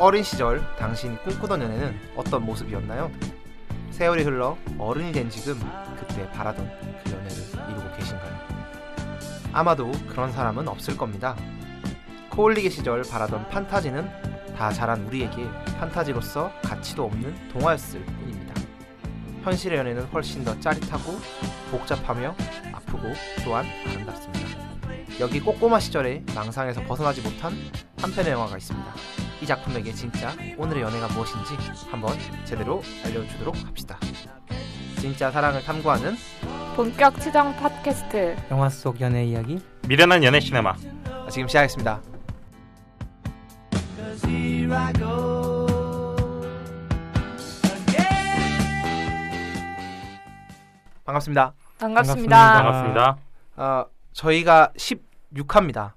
어린 시절 당신이 꿈꾸던 연애는 어떤 모습이었나요? 세월이 흘러 어른이 된 지금 그때 바라던 그 연애를 이루고 계신가요? 아마도 그런 사람은 없을 겁니다. 코올리게 시절 바라던 판타지는 다 자란 우리에게 판타지로서 가치도 없는 동화였을 뿐입니다. 현실의 연애는 훨씬 더 짜릿하고 복잡하며 아프고 또한 아름답습니다. 여기 꼬꼬마 시절에 망상에서 벗어나지 못한 한 편의 영화가 있습니다. 이 작품에게 진짜 오늘의 연애가 무엇인지 한번 제대로 알려주도록 합시다. 진짜 사랑을 탐구하는 본격 추정 팟캐스트 영화 속 연애 이야기 미련한 연애 시네마 지금 시작하겠습니다. 반갑습니다. 반갑습니다. 반갑습니다. 어, 저희가 16화입니다.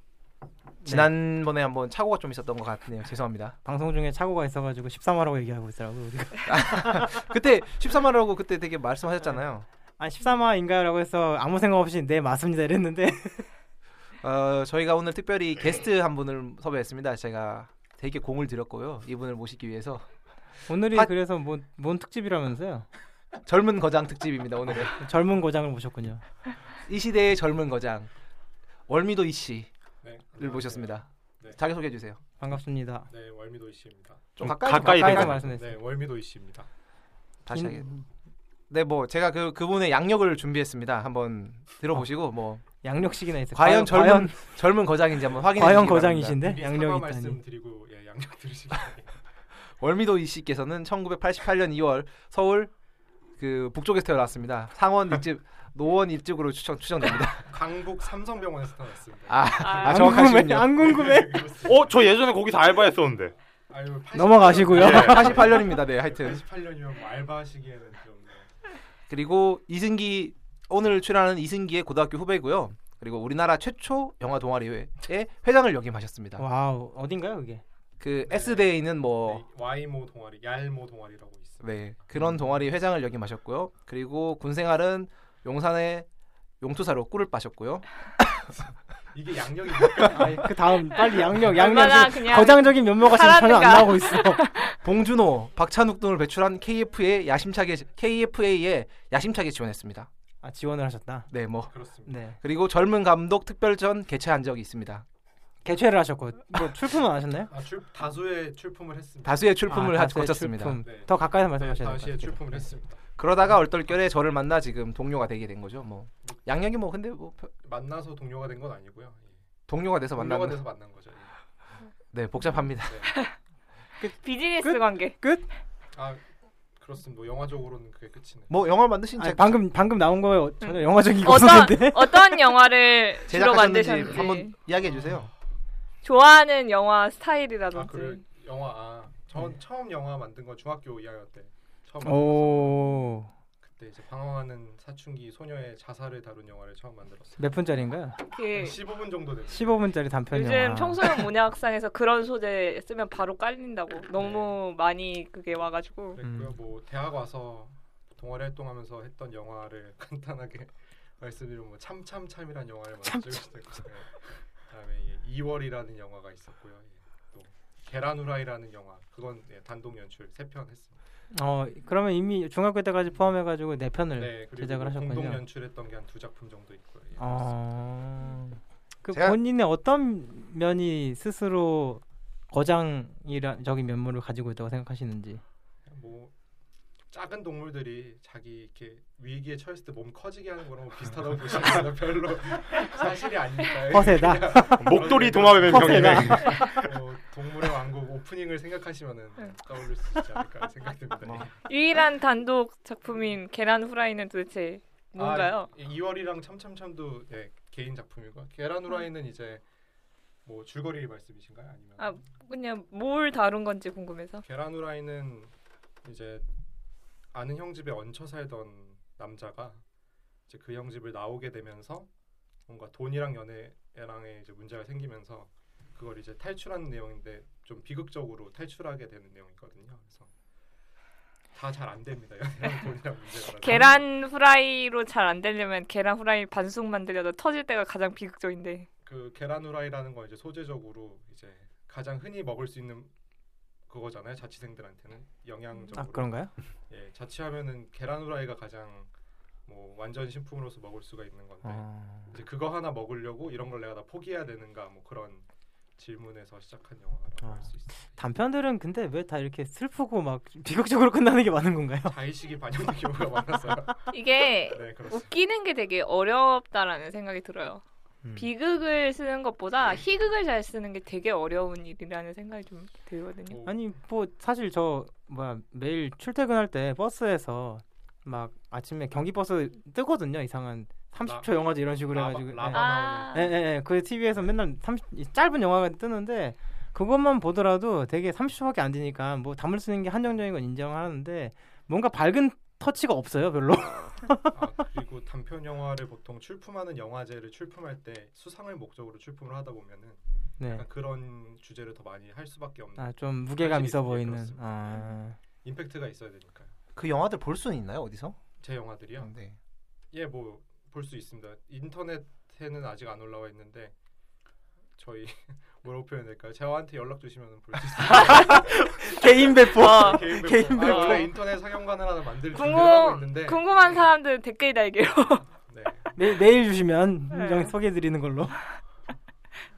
지난번에 한번 착오가 좀 있었던 것 같네요. 죄송합니다. 방송 중에 착오가 있어가지고 13화라고 얘기하고 있더라고요 우리가 그때 13화라고 그때 되게 말씀하셨잖아요. 아 13화인가라고 해서 아무 생각 없이 네 맞습니다 이랬는데 어, 저희가 오늘 특별히 게스트 한 분을 섭외했습니다. 제가 되게 공을 들였고요. 이분을 모시기 위해서 오늘이 하- 그래서 뭐, 뭔 특집이라면서요 젊은 거장 특집입니다. 오늘은 젊은 고장을 모셨군요 이 시대의 젊은 거장 월미도 이씨 를 네, 모셨습니다. 네. 자기 소개해 주세요. 반갑습니다 네, 월미도 이 씨입니다. 좀좀 가까이 가까이 가까이 대고 좀 말씀해 주세요. 네, 월미도 이 씨입니다. 다시. 긴- 네, 뭐 제가 그 그분의 양력을 준비했습니다. 한번 들어보시고 뭐 양력식이나 있어요 과연 젊은 과연, 젊은 거장인지 한번 확인해 과연. 거장이신데 양력이 말씀드리고 예, 양력 들으시기 바랍니다. 월미도 이 씨께서는 1988년 2월 서울 그 북쪽에서 태어났습니다. 상원 일집 노원 일집으로 추정 추정됩니다. 강북 삼성병원에서 태어났습니다. 아, 아, 아안 궁금해 정확하시군요. 안 궁금해 어, 저 예전에 거기서 알바했었는데. 아유, 80 넘어가시고요. 네. 88년입니다. 네, 하여튼 88년이면 뭐 알바하시기에는 좀 네. 그리고 이승기 오늘 출연하는 이승기의 고등학교 후배고요. 그리고 우리나라 최초 영화 동아리회의 회장을 역임하셨습니다. 와우 어딘가요 그게 그 네. S대에 있는 뭐 네, Y모 동아리, 얄모 동아리라고 있습니다. 네, 그런 동아리 회장을 역임하셨고요. 그리고 군 생활은 용산의 용투사로 꿀을 빠셨고요. 이게? 아니, 그 다음 빨리 양력 양력 거장적인 면모가 지금 전혀 안. 나오고 있어 봉준호, 박찬욱 등을 배출한 KF에 야심차게 KFA에 야심차게 지원했습니다. 아 지원을 하셨다 네, 뭐 그렇습니다. 네 그리고 젊은 감독 특별전 개최한 적이 있습니다. 개최를 하셨고 뭐 출품은 안 하셨나요? 아, 출, 다수의 출품을 했습니다. 다수의 출품을 아, 하, 다수의 거쳤습니다. 출품. 네. 더 가까이서 네, 말씀하셔야 될것 다수의 같아요 출품을 했습니다. 그러다가 얼떨결에 저를 만나 지금 동료가 되게 된 거죠. 뭐 양력이 뭐 근데 뭐 표- 만나서 동료가 된 건 아니고요. 예. 동료가 돼서 동료가 만나는 돼서 만난 거죠. 예. 네 복잡합니다. 네. 비즈니스 관계. 아, 그렇습니다. 뭐 영화적으로는 그게 끝이네. 뭐 영화 만드신 아니, 제 방금 방금 나온 거 전혀 영화적인 거 어떤 없었는데 어떤 영화를 주로 만드셨는지 한번 이야기해 주세요. 좋아하는 영화 아, 스타일이라든지. 그래 영화 아, 전 네. 처음 영화 만든 건 중학교 2학년 때 처음 만들었어요. 오. 그때 이제 방황하는 사춘기 소녀의 자살을 다룬 영화를 처음 만들었어요. 몇 분짜리인가요? 그 15분 정도 됐어요. 15분짜리 단편 요즘 영화. 청소년 문학상에서 그런 소재 쓰면 바로 깔린다고. 너무 많이 그게 와가지고. 그랬고요. 음. 뭐 대학 와서 동아리 활동하면서 했던 영화를 간단하게 말씀드리면 뭐 참참참이라는 영화를 먼저 찍었을 고 그다음에 예, 2월이라는 영화가 있었고요. 예, 또 계란 후라이라는 영화 그건 예, 단독 연출 세 편 했습니다. 어 그러면 이미 중학교 때까지 포함해가지고 네 편을 네, 그리고 제작을 하셨군요. 공동 연출했던 게 한 두 작품 정도 있고요. 예, 어. 그 제가- 본인의 어떤 면이 스스로 거장이적인 면모를 가지고 있다고 생각하시는지. 뭐 작은 동물들이 자기 이렇게 위기에 처했을 때 몸 커지게 하는 거랑 비슷하다고 보시면 별로 사실이 아니니까요. 허세다. 목도리 도마뱀 병이네. 어, 동물의 왕국 오프닝을 생각하시면은 떠올릴 수 있지 않을까 생각됩니다. 뭐. 유일한 단독 작품인 계란 후라이는 도대체 뭔가요? 아, 2월이랑 참참참도 네, 개인 작품이고 계란 후라이는 이제 뭐 줄거리 말씀이신가요? 아니면 아, 그냥 뭘 다룬 건지 궁금해서. 계란 후라이는 이제 아는 형 집에 얹혀 살던 남자가 이제 그 형 집을 나오게 되면서 뭔가 돈이랑 연애랑의 이제 문제가 생기면서 그걸 이제 탈출하는 내용인데 좀 비극적으로 탈출하게 되는 내용이거든요. 그래서 다 잘 안 됩니다. 계란 후라이로 잘 안 되려면 계란 후라이 반숙 만들려도 터질 때가 가장 비극적인데. 그 계란 후라이라는 건 이제 소재적으로 이제 가장 흔히 먹을 수 있는 그거잖아요. 자취생들한테는 영양적으로. 아 그런가요? 예, 자취하면은 계란 후라이가 가장 뭐 완전 신품으로서 먹을 수가 있는 건데 어... 이제 그거 하나 먹으려고 이런 걸 내가 다 포기해야 되는가 뭐 그런 질문에서 시작한 영화라고 아. 할수 있어요. 단편들은 근데 왜 다 이렇게 슬프고 막 비극적으로 끝나는 게 많은 건가요? 자의식이 반영된 경우가 많아서요. 이게 네. 웃기는 게 되게 어렵다라는 생각이 들어요. 음. 비극을 쓰는 것보다 희극을 잘 쓰는 게 되게 어려운 일이라는 생각이 좀 들거든요. 뭐, 아니 뭐 사실 저 뭐야 매일 출퇴근할 때 버스에서 막 아침에 경기 버스 뜨거든요 이상한 30초 영화제 이런 식으로 라바, 해가지고 라바 아. 나오는 예예 예 그 TV에서 맨날 30이 짧은 영화가 뜨는데 그것만 보더라도 되게 30초밖에 안 되니까 뭐 담을 수 있는 게 한정적인 건 인정하는데 뭔가 밝은 터치가 없어요 별로 아, 그리고 단편 영화를 보통 출품하는 영화제를 출품할 때 수상을 목적으로 출품을 하다 보면은 네. 약간 그런 주제를 더 많이 할 수밖에 없는 아좀 무게감 있어 예, 보이는. 아 임팩트가 있어야 되니까요. 그 영화들 볼 수는 있나요 어디서? 제 영화들이요. 네. 예, 뭐 볼 수 있습니다. 인터넷에는 아직 안 올라와 있는데 저희 뭐라고 표현할까요? 저한테 연락 주시면 볼 수 있습니다. 개인 배포 어, 개인 배포. 개인 아, 배포. 원래 인터넷 상영관을 하나 만들 준비를 궁금- 하고 있는데 궁금한 사람들은 댓글 달기로 네. 매, 메일 주시면 네. 인정 소개해드리는 걸로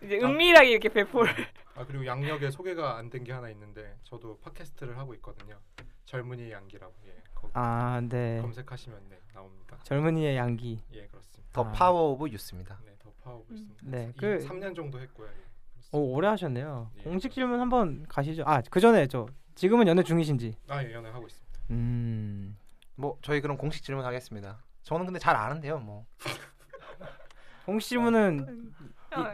이제 은밀하게 이렇게 배포를. 아 그리고 약력에 소개가 안 된 게 하나 있는데 저도 팟캐스트를 하고 있거든요. 젊은이의 양기라고 예. 거기 아네 검색하시면 네, 나옵니다. 젊은이의 양기 예, 그렇습니다. The 아. Power of Youth입니다. 네, The Power고 음. 있습니다. 네, 이 그- 3년 정도 했고요. 예. 오 오래 하셨네요 예. 공식 질문 한번 가시죠 아 그 전에 저 지금은 연애 중이신지 아, 예, 연애 하고 있습니다. 음 뭐 저희 그럼 공식 질문 하겠습니다. 저는 근데 잘 아는데요. 뭐 공식 질문은 어,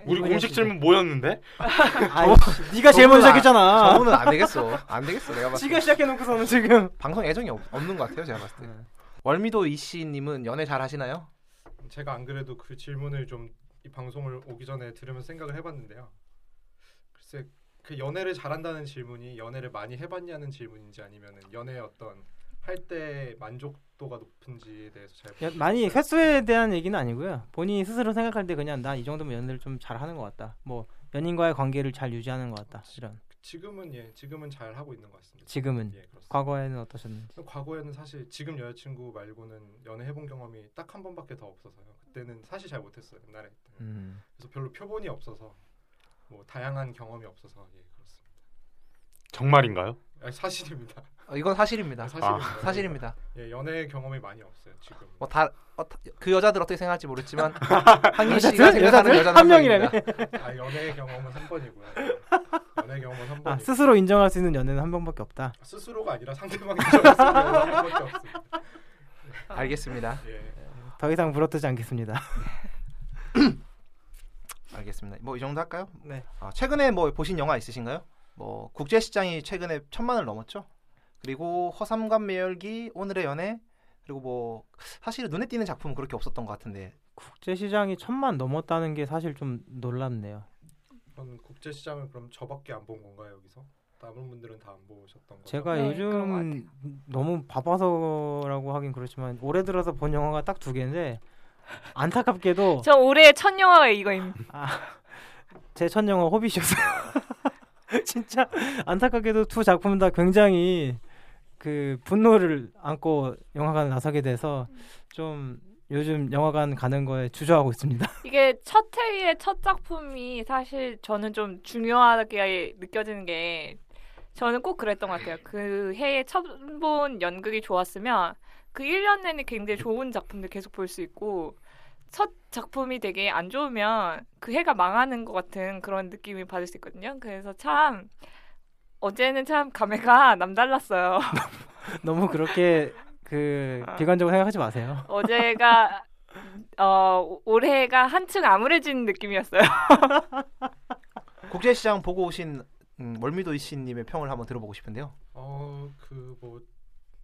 우리 이분이 공식. 질문 뭐였는데? 아이씨 네가 제일 먼저 아- 시작했잖아 저분은 안 되겠어. 안 되겠어. 내가 봤을 지가 때 시작해놓고서는 지금 방송 애정이 없, 없는 것 같아요. 제가 봤을 때. 월미도 이씨님은 연애 잘 하시나요? 제가 안 그래도 그 질문을 좀 이 방송을 오기 전에 들으면서 생각을 해봤는데요. 글쎄 그 연애를 잘한다는 질문이 연애를 많이 해봤냐는 질문인지 아니면은 연애 어떤 할 때 만족도가 높은지에 대해서 잘 야, 많이 횟수에 대한 얘기는 아니고요 본인이 스스로 생각할 때 그냥 나이 정도면 연애를 좀 잘하는 것 같다 뭐 연인과의 관계를 잘 유지하는 것 같다 이런 지금은 예 지금은 잘 하고 있는 것 같습니다. 지금은 예 그렇습니다. 과거에는 어떠셨는지 과거에는 사실 지금 여자친구 말고는 연애 해본 경험이 딱 한 번밖에 더 없어서요. 그때는 사실 잘 못했어요 옛날에. 음. 그래서 별로 표본이 없어서 뭐 다양한 경험이 없어서 예 그렇습니다. 정말인가요? 아, 사실입니다. 어, 이건 사실입니다. 사실입니다. 사실입니다. 예 연애 경험이 많이 없어요 지금. 뭐다그 여자들 어떻게 생각할지 모르지만 한기? 씨가 생각하는? 여자는 한? 명입니다. 아 연애 경험은 한 번이고요. 연애 경험은 한아 번이고 스스로 인정할 수 있는 연애는 한 번밖에 없다 스스로가 아니라 상대방이 인정했을 한 번밖에 없습니다. 알겠습니다. 예. 더 이상 물어뜯지 않겠습니다 알겠습니다. 뭐 이 정도 할까요? 네. 아, 최근에 뭐 보신 영화 있으신가요? 뭐 국제 시장이 최근에 천만을 넘었죠. 그리고 허삼관 매열기, 오늘의 연애, 그리고 뭐 사실 눈에 띄는 작품은 그렇게 없었던 것 같은데 국제 시장이 천만 넘었다는 게 사실 좀 놀랍네요 그럼 국제 시장을 그럼 저밖에 안 본 건가요 여기서? 다른 분들은 다 안 보셨던 거죠? 제가 네, 요즘 너무 바빠서라고 하긴 그렇지만 올해 들어서 본 영화가 딱 두 개인데 안타깝게도 저 올해 첫 영화가 이거입니다. 제첫 영화 호빗이었어요. 진짜 안타깝게도 두 작품 다 굉장히 그 분노를 안고 영화관에 나서게 돼서 좀 요즘 영화관 가는 거에 주저하고 있습니다. 이게 첫 회의 첫 작품이 사실 저는 좀 중요하게 느껴지는 게 저는 꼭 그랬던 것 같아요. 그 해에 첫본 연극이 좋았으면 그 1년 내내 굉장히 좋은 작품들 계속 볼 수 있고 첫 작품이 되게 안 좋으면 그 해가 망하는 것 같은 그런 느낌이 받을 수 있거든요. 그래서 참 어제는 참 감회가 남달랐어요. 너무 그렇게 그 아. 비관적으로 생각하지 마세요. 어제가 어 올해가 한층 암울해진 느낌이었어요. 국제시장 보고 오신 음, 멀미도 이 씨님의 평을 한번 들어보고 싶은데요. 어그 뭐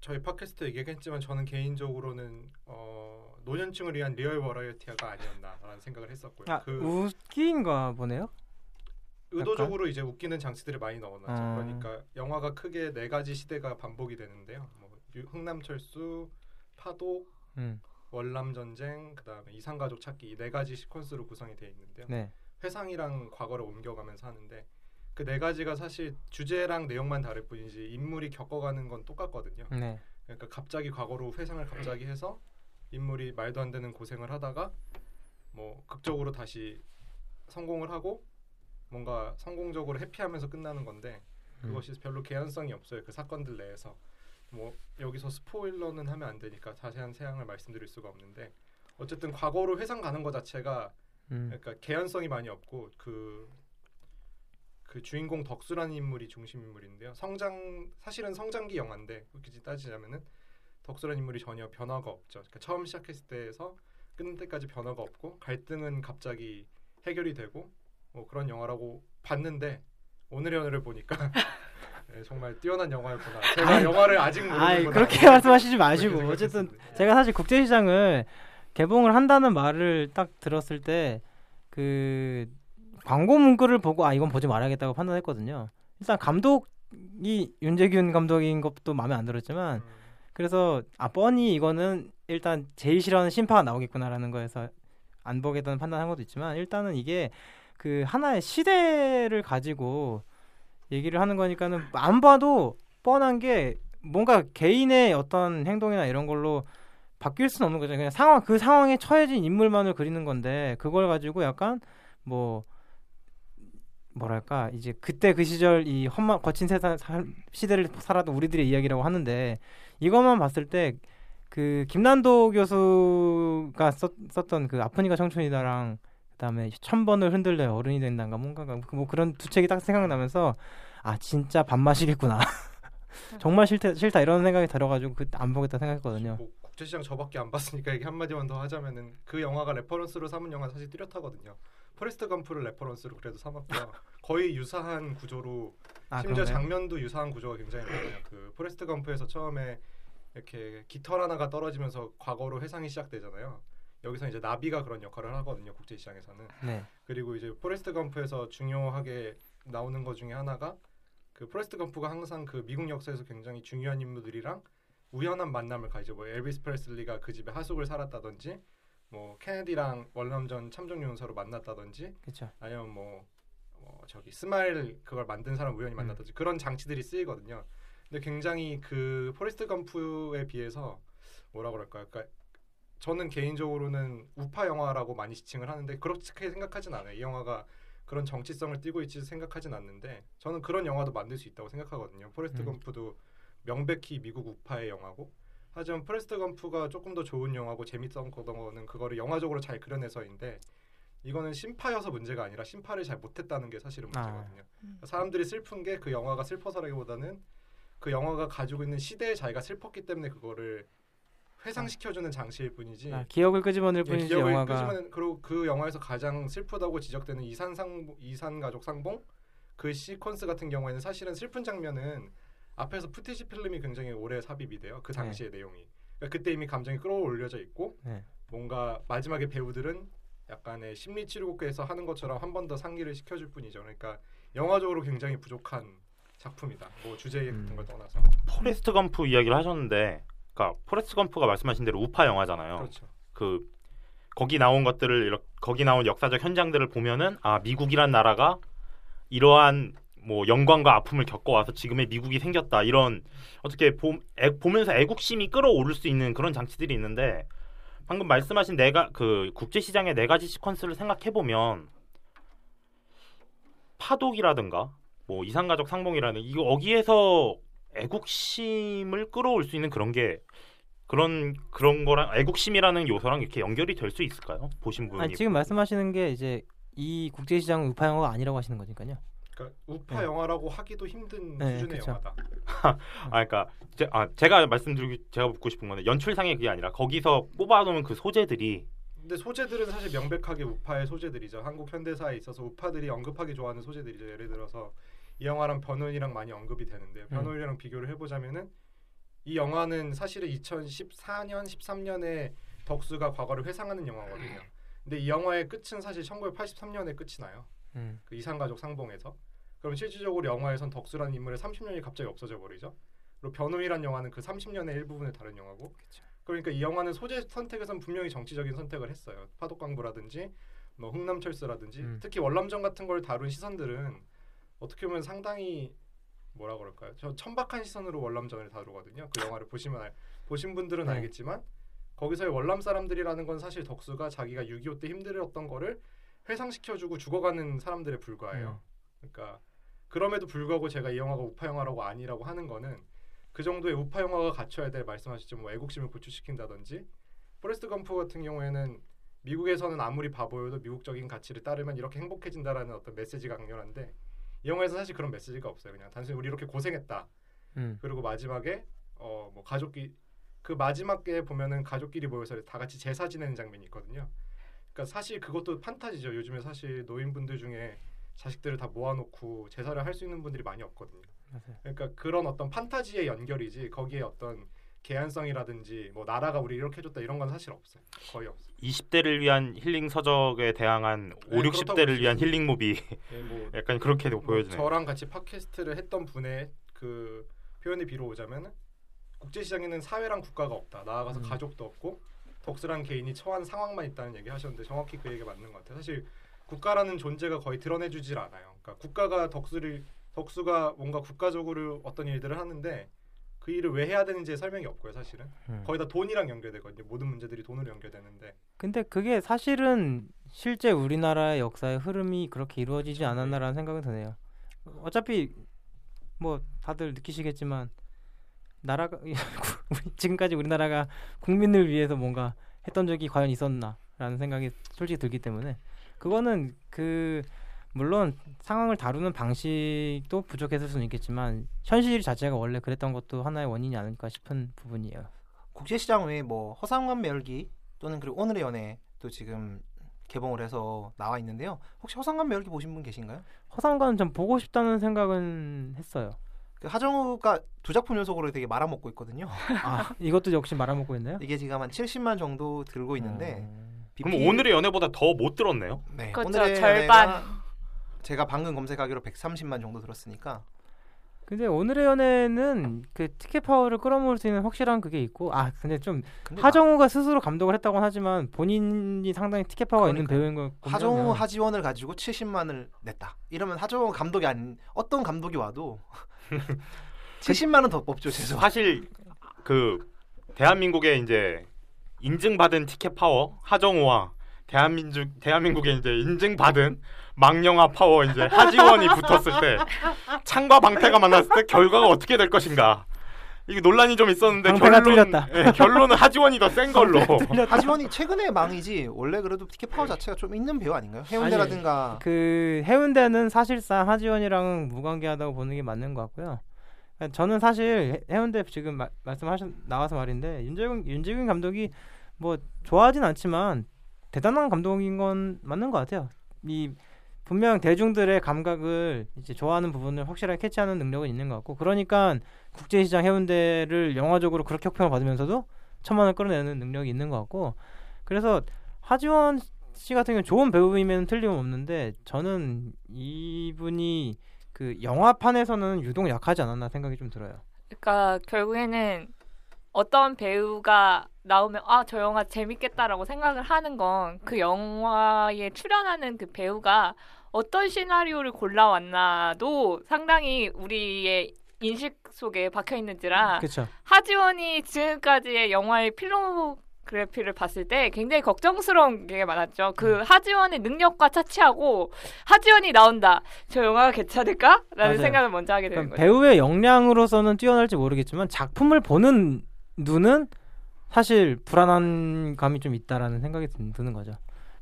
저희 팟캐스트 얘기했지만 저는 개인적으로는 어 노년층을 위한 리얼 버라이어티가 아니었나라는 생각을 했었고요. 아, 그 웃긴가 보네요. 의도적으로 이제 웃기는 장치들을 많이 넣어놨죠. 아. 그러니까 영화가 크게 네 가지 시대가 반복이 되는데요. 뭐 유- 흥남철수, 파독, 음. 월남 전쟁, 그다음에 이산가족 찾기 이 네 가지 시퀀스로 구성이 되어 있는데요. 네. 회상이랑 과거를 옮겨가면서 하는데 그 네 가지가 사실 주제랑 내용만 다를 뿐이지 인물이 겪어가는 건 똑같거든요. 네. 그러니까 갑자기 과거로 회상을 갑자기 해서 인물이 말도 안 되는 고생을 하다가 뭐 극적으로 다시 성공을 하고 뭔가 성공적으로 해피하면서 끝나는 건데 그것이 별로 개연성이 없어요. 그 사건들 내에서 뭐 여기서 스포일러는 하면 안 되니까 자세한 사양을 말씀드릴 수가 없는데 어쨌든 과거로 회상 가는 것 자체가 음. 그러니까 개연성이 많이 없고 그, 그 주인공 덕수라는 인물이 중심 인물인데요. 성장 사실은 성장기 영화인데 굳이 따지자면은 덕수라는 인물이 전혀 변화가 없죠. 그러니까 처음 시작했을 때에서 끝날 때까지 변화가 없고 갈등은 갑자기 해결이 되고 뭐 그런 영화라고 봤는데 오늘의 연애를 보니까 네, 정말 뛰어난 영화였구나. 제가 영화를 아직. 아이, 그렇게 말씀하시지 마시고 어쨌든 생각했습니다. 제가 사실 국제 시장을 개봉을 한다는 말을 딱 들었을 때 그 광고 문구를 보고 아 이건 보지 말아야겠다고 판단했거든요. 일단 감독이 윤재균 감독인 것도 마음에 안 들었지만 음, 그래서 아 뻔히 이거는 일단 제일 싫어하는 신파가 나오겠구나라는 거에서 안 보겠다는 판단한 것도 있지만 일단은 이게 그 하나의 시대를 가지고 얘기를 하는 거니까는 안 봐도 뻔한 게 뭔가 개인의 어떤 행동이나 이런 걸로 바뀔 수는 없는 거죠. 그냥 상황 그 상황에 처해진 인물만을 그리는 건데 그걸 가지고 약간 뭐 뭐랄까 이제 그때 그 시절 이 험한 거친 세상 살- 시대를 살았던 우리들의 이야기라고 하는데 이것만 봤을 때 그 김난도 교수가 썼, 썼던 그 아프니까 청춘이다랑 그다음에 천 번을 흔들려야 어른이 된다가 뭔가가 그뭐 그런 두 책이 딱 생각나면서 아 진짜 밥맛이겠구나 정말 싫다 싫다 이런 생각이 들어가지고 그 안 보겠다 생각했거든요. 뭐 국제시장 저밖에 안 봤으니까 얘기 한 마디만 더 하자면은 그 영화가 reference로 삼은 영화 사실 뚜렷하거든요. 포레스트 검프를 reference로 그래도 삼았고요. 거의 유사한 구조로 아, 심지어 그런가요? 장면도 유사한 구조가 굉장히 많아요. 그 포레스트 검프에서 처음에 이렇게 깃털 하나가 떨어지면서 과거로 회상이 시작되잖아요. 여기서 이제 나비가 그런 역할을 하거든요. 국제 시장에서는. 네. 그리고 이제 포레스트 검프에서 중요하게 나오는 것 중에 하나가 그 포레스트 검프가 항상 그 미국 역사에서 굉장히 중요한 인물들이랑 우연한 만남을 가지고 뭐 엘비스 프레슬리가 그 집에 하숙을 살았다든지 뭐 케네디랑 월남전 참전 용사로 만났다든지 그렇죠. 아니면 뭐, 뭐 저기 smile 그걸 만든 사람 우연히 음. 만났다든지 그런 장치들이 쓰이거든요. 근데 굉장히 그 포레스트 검프에 비해서 뭐라 그럴까요? 그러니까 저는 개인적으로는 우파 영화라고 많이 지칭을 하는데 그렇게 생각하진 않아요. 이 영화가 그런 정치성을 띠고 있지 생각하진 않는데 저는 그런 영화도 만들 수 있다고 생각하거든요. 포레스트 음. 검프도 명백히 미국 우파의 영화고 하지만 포레스트 검프가 조금 더 좋은 영화고 재밌었던 거는 그거를 영화적으로 잘 그려내서인데 이거는 신파여서 문제가 아니라 신파를 잘 못했다는 게 사실은 아. 문제거든요. 사람들이 슬픈 게 그 영화가 슬퍼서라기보다는 그 영화가 가지고 있는 시대 자체가 슬펐기 때문에 그거를 회상시켜주는 장치일 뿐이지. 아, 기억을 끄집어낼 예, 뿐이지 기억을 영화가 끄지만 그리고 그 영화에서 가장 슬프다고 지적되는 이산 상 이산 가족 상봉 그 시퀀스 같은 경우에는 사실은 슬픈 장면은 앞에서 footage 필름이 굉장히 오래 삽입이 돼요. 그 당시의 내용이. 그러니까 그때 이미 감정이 끌어올려져 있고 네. 뭔가 마지막에 배우들은 약간의 심리 치료극에서 하는 것처럼 한 번 더 상기를 시켜줄 뿐이죠. 그러니까 영화적으로 굉장히 부족한 작품이다. 뭐 주제 같은 음. 걸 떠나서 포레스트 검프 이야기를 하셨는데, 그러니까 포레스트 검프가 말씀하신 대로 우파 영화잖아요. 그렇죠. 그 거기 나온 것들을 이렇게 거기 나온 역사적 현장들을 보면은 아 미국이란 나라가 이러한 뭐 영광과 아픔을 겪어와서 지금의 미국이 생겼다 이런 어떻게 보, 애, 보면서 애국심이 끓어오를 수 있는 그런 장치들이 있는데 방금 말씀하신 네가 그 국제 시장의 네 가지 시퀀스를 생각해 보면 파독이라든가 뭐 이산가족 상봉이라는 이거 어기에서 애국심을 끌어올 수 있는 그런 게 그런 그런 거랑 애국심이라는 요소랑 이렇게 연결이 될 수 있을까요? 보신 분이 아니, 지금 말씀하시는 게 이제 이 국제시장은 우파 영화가 아니라고 하시는 거니까요. 그러니까 우파 네. 영화라고 하기도 힘든 네, 수준의 그쵸. 영화다. 아 그러니까 제, 아, 제가 말씀드리고 제가 묻고 싶은 거는 연출상의 그게 아니라 거기서 뽑아놓은 그 소재들이 근데 소재들은 사실 명백하게 우파의 소재들이죠. 한국 현대사에 있어서 우파들이 언급하기 좋아하는 소재들이죠. 예를 들어서 이 영화랑 변호인이랑 많이 언급이 되는데 음. 변호인이랑 비교를 해보자면은 이 영화는 사실은 2014년, 13년에 덕수가 과거를 회상하는 영화거든요. 근데 이 영화의 끝은 사실 1983년에 끝이 나요. 음. 그 이산가족 상봉에서. 그럼 실질적으로 영화에선 덕수라는 인물의 30년이 갑자기 없어져 버리죠. 그리고 변호인이란 영화는 그 30년의 일부분을 다룬 영화고. 그러니까 이 영화는 소재 선택에선 분명히 정치적인 선택을 했어요. 파독광부라든지 뭐 흥남철수라든지 음. 특히 월남전 같은 걸 다룬 시선들은 어떻게 보면 상당히 뭐라 그럴까요? 저 천박한 시선으로 월남전을 다루거든요. 그 영화를 보시면 알, 보신 분들은 네. 알겠지만 거기서의 월남 사람들이라는 건 사실 덕수가 자기가 6.25 때 힘들었던 거를 회상시켜주고 죽어가는 사람들에 불과해요. 그러니까 그럼에도 불구하고 제가 이 영화가 우파 영화라고 아니라고 하는 거는 그 정도의 우파 영화가 갖춰야 될 말씀하셨죠 뭐 애국심을 고취시킨다든지 포레스트 검프 같은 경우에는 미국에서는 아무리 바보여도 미국적인 가치를 따르면 이렇게 행복해진다라는 어떤 메시지가 강렬한데 이 영화에서 사실 그런 메시지가 없어요. 그냥 단순히 우리 이렇게 고생했다. 음. 그리고 마지막에 어 뭐 가족끼 그 마지막에 보면은 가족끼리 모여서 다 같이 제사 지내는 장면이 있거든요. 그러니까 사실 그것도 판타지죠. 요즘에 사실 노인분들 중에 자식들을 다 모아놓고 제사를 할 수 있는 분들이 많이 없거든요. 맞아요. 그러니까 그런 어떤 판타지의 연결이지 거기에 어떤 개연성이라든지 뭐 나라가 우리 이렇게 해줬다 이런 건 사실 없어요. 거의 없어요. 20대를 위한 힐링 서적에 대항한 5, 네, 60대를 그렇다고 위한 볼수 힐링 무비 예, 뭐 약간 그렇게 뭐 보여주네요. 저랑 같이 팟캐스트를 했던 분의 그 표현에 비로오자면은 국제시장에는 사회랑 국가가 없다. 나아가서 음. 가족도 없고 덕스란 개인이 처한 상황만 있다는 얘기 하셨는데 정확히 그 얘기가 맞는 것 같아요. 사실 국가라는 존재가 거의 드러내주질 않아요. 그러니까 국가가 덕수를 덕수가 뭔가 국가적으로 어떤 일들을 하는데 그 일을 왜 해야 되는지에 설명이 없고요. 사실은 음. 거의 다 돈이랑 연결되거든요. 모든 문제들이 돈으로 연결되는데 근데 그게 사실은 실제 우리나라의 역사의 흐름이 그렇게 이루어지지 않았나라는 생각은 드네요. 어차피 뭐 다들 느끼시겠지만 나라가 지금까지 우리나라가 국민을 위해서 뭔가 했던 적이 과연 있었나라는 생각이 솔직히 들기 때문에 그거는 그 물론 상황을 다루는 방식도 부족했을 수는 있겠지만 현실 자체가 원래 그랬던 것도 하나의 원인이 아닐까 싶은 부분이에요. 국제시장 외에 뭐 허상관 매열기 또는 그리고 오늘의 연애 또 지금 개봉을 해서 나와 있는데요. 혹시 허상관 매열기 보신 분 계신가요? 허상관은 좀 보고 싶다는 생각은 했어요. 그 하정우가 두 작품 연속으로 되게 말아먹고 있거든요. 아 이것도 역시 말아먹고 있나요? 이게 지금 한 70만 정도 들고 있는데 어, 그럼 BP 오늘의 연애보다 더 못 들었네요. 네, 그렇죠. 오늘의 절반. 제가 방금 검색하기로 130만 정도 들었으니까 근데 오늘의 연애는 그 티켓 파워를 끌어모을 수 있는 확실한 그게 있고 아 근데 좀 근데 하정우가 스스로 감독을 했다고 하지만 본인이 상당히 티켓 파워가 있는 그러니까요. 배우인 걸 나- 하정우 하지원을 가지고 70만을 냈다. 이러면 하정우 감독이 아닌 어떤 감독이 와도 70만은 더 뽑죠 최소. 사실 그 대한민국의 이제 인증받은 티켓 파워 하정우와 대한민국 대한민국에 이제 인증받은 망영화 파워 이제 하지원이 붙었을 때 창과 방패가 만났을 때 결과가 어떻게 될 것인가 이게 논란이 좀 있었는데 결론. 예, 결론은 하지원이 더 센 걸로 하지원이 최근에 망이지 원래 그래도 티켓 파워 자체가 좀 있는 배우 아닌가요? 해운대라든가 그 해운대는 사실상 하지원이랑 무관계하다고 보는 게 맞는 것 같고요. 그러니까 저는 사실 해- 해운대 지금 마- 말씀하신 나와서 말인데 윤재균 윤재균 감독이 뭐 좋아하진 않지만 대단한 감독인 건 맞는 것 같아요. 이 분명 대중들의 감각을 이제 좋아하는 부분을 확실하게 캐치하는 능력은 있는 것 같고 그러니까 국제시장 해운대를 영화적으로 그렇게 혹평을 받으면서도 천만 원 끌어내는 능력이 있는 것 같고 그래서 하지원 씨 같은 경우는 좋은 배우이면 틀림없는데 저는 이분이 그 영화판에서는 유독 약하지 않았나 생각이 좀 들어요. 그러니까 결국에는 어떤 배우가 나오면 아 저 영화 재밌겠다라고 생각을 하는 건 그 영화에 출연하는 그 배우가 어떤 시나리오를 골라왔나도 상당히 우리의 인식 속에 박혀 있는지라 그렇죠. 하지원이 지금까지의 영화의 필로그래피를 봤을 때 굉장히 걱정스러운 게 많았죠. 그 하지원의 능력과 차치하고 하지원이 나온다. 저 영화가 괜찮을까? 라는 맞아요. 생각을 먼저 하게 되는 그러니까 거죠. 배우의 역량으로서는 뛰어날지 모르겠지만 작품을 보는 눈은 사실 불안한 감이 좀 있다라는 생각이 드- 드는 거죠.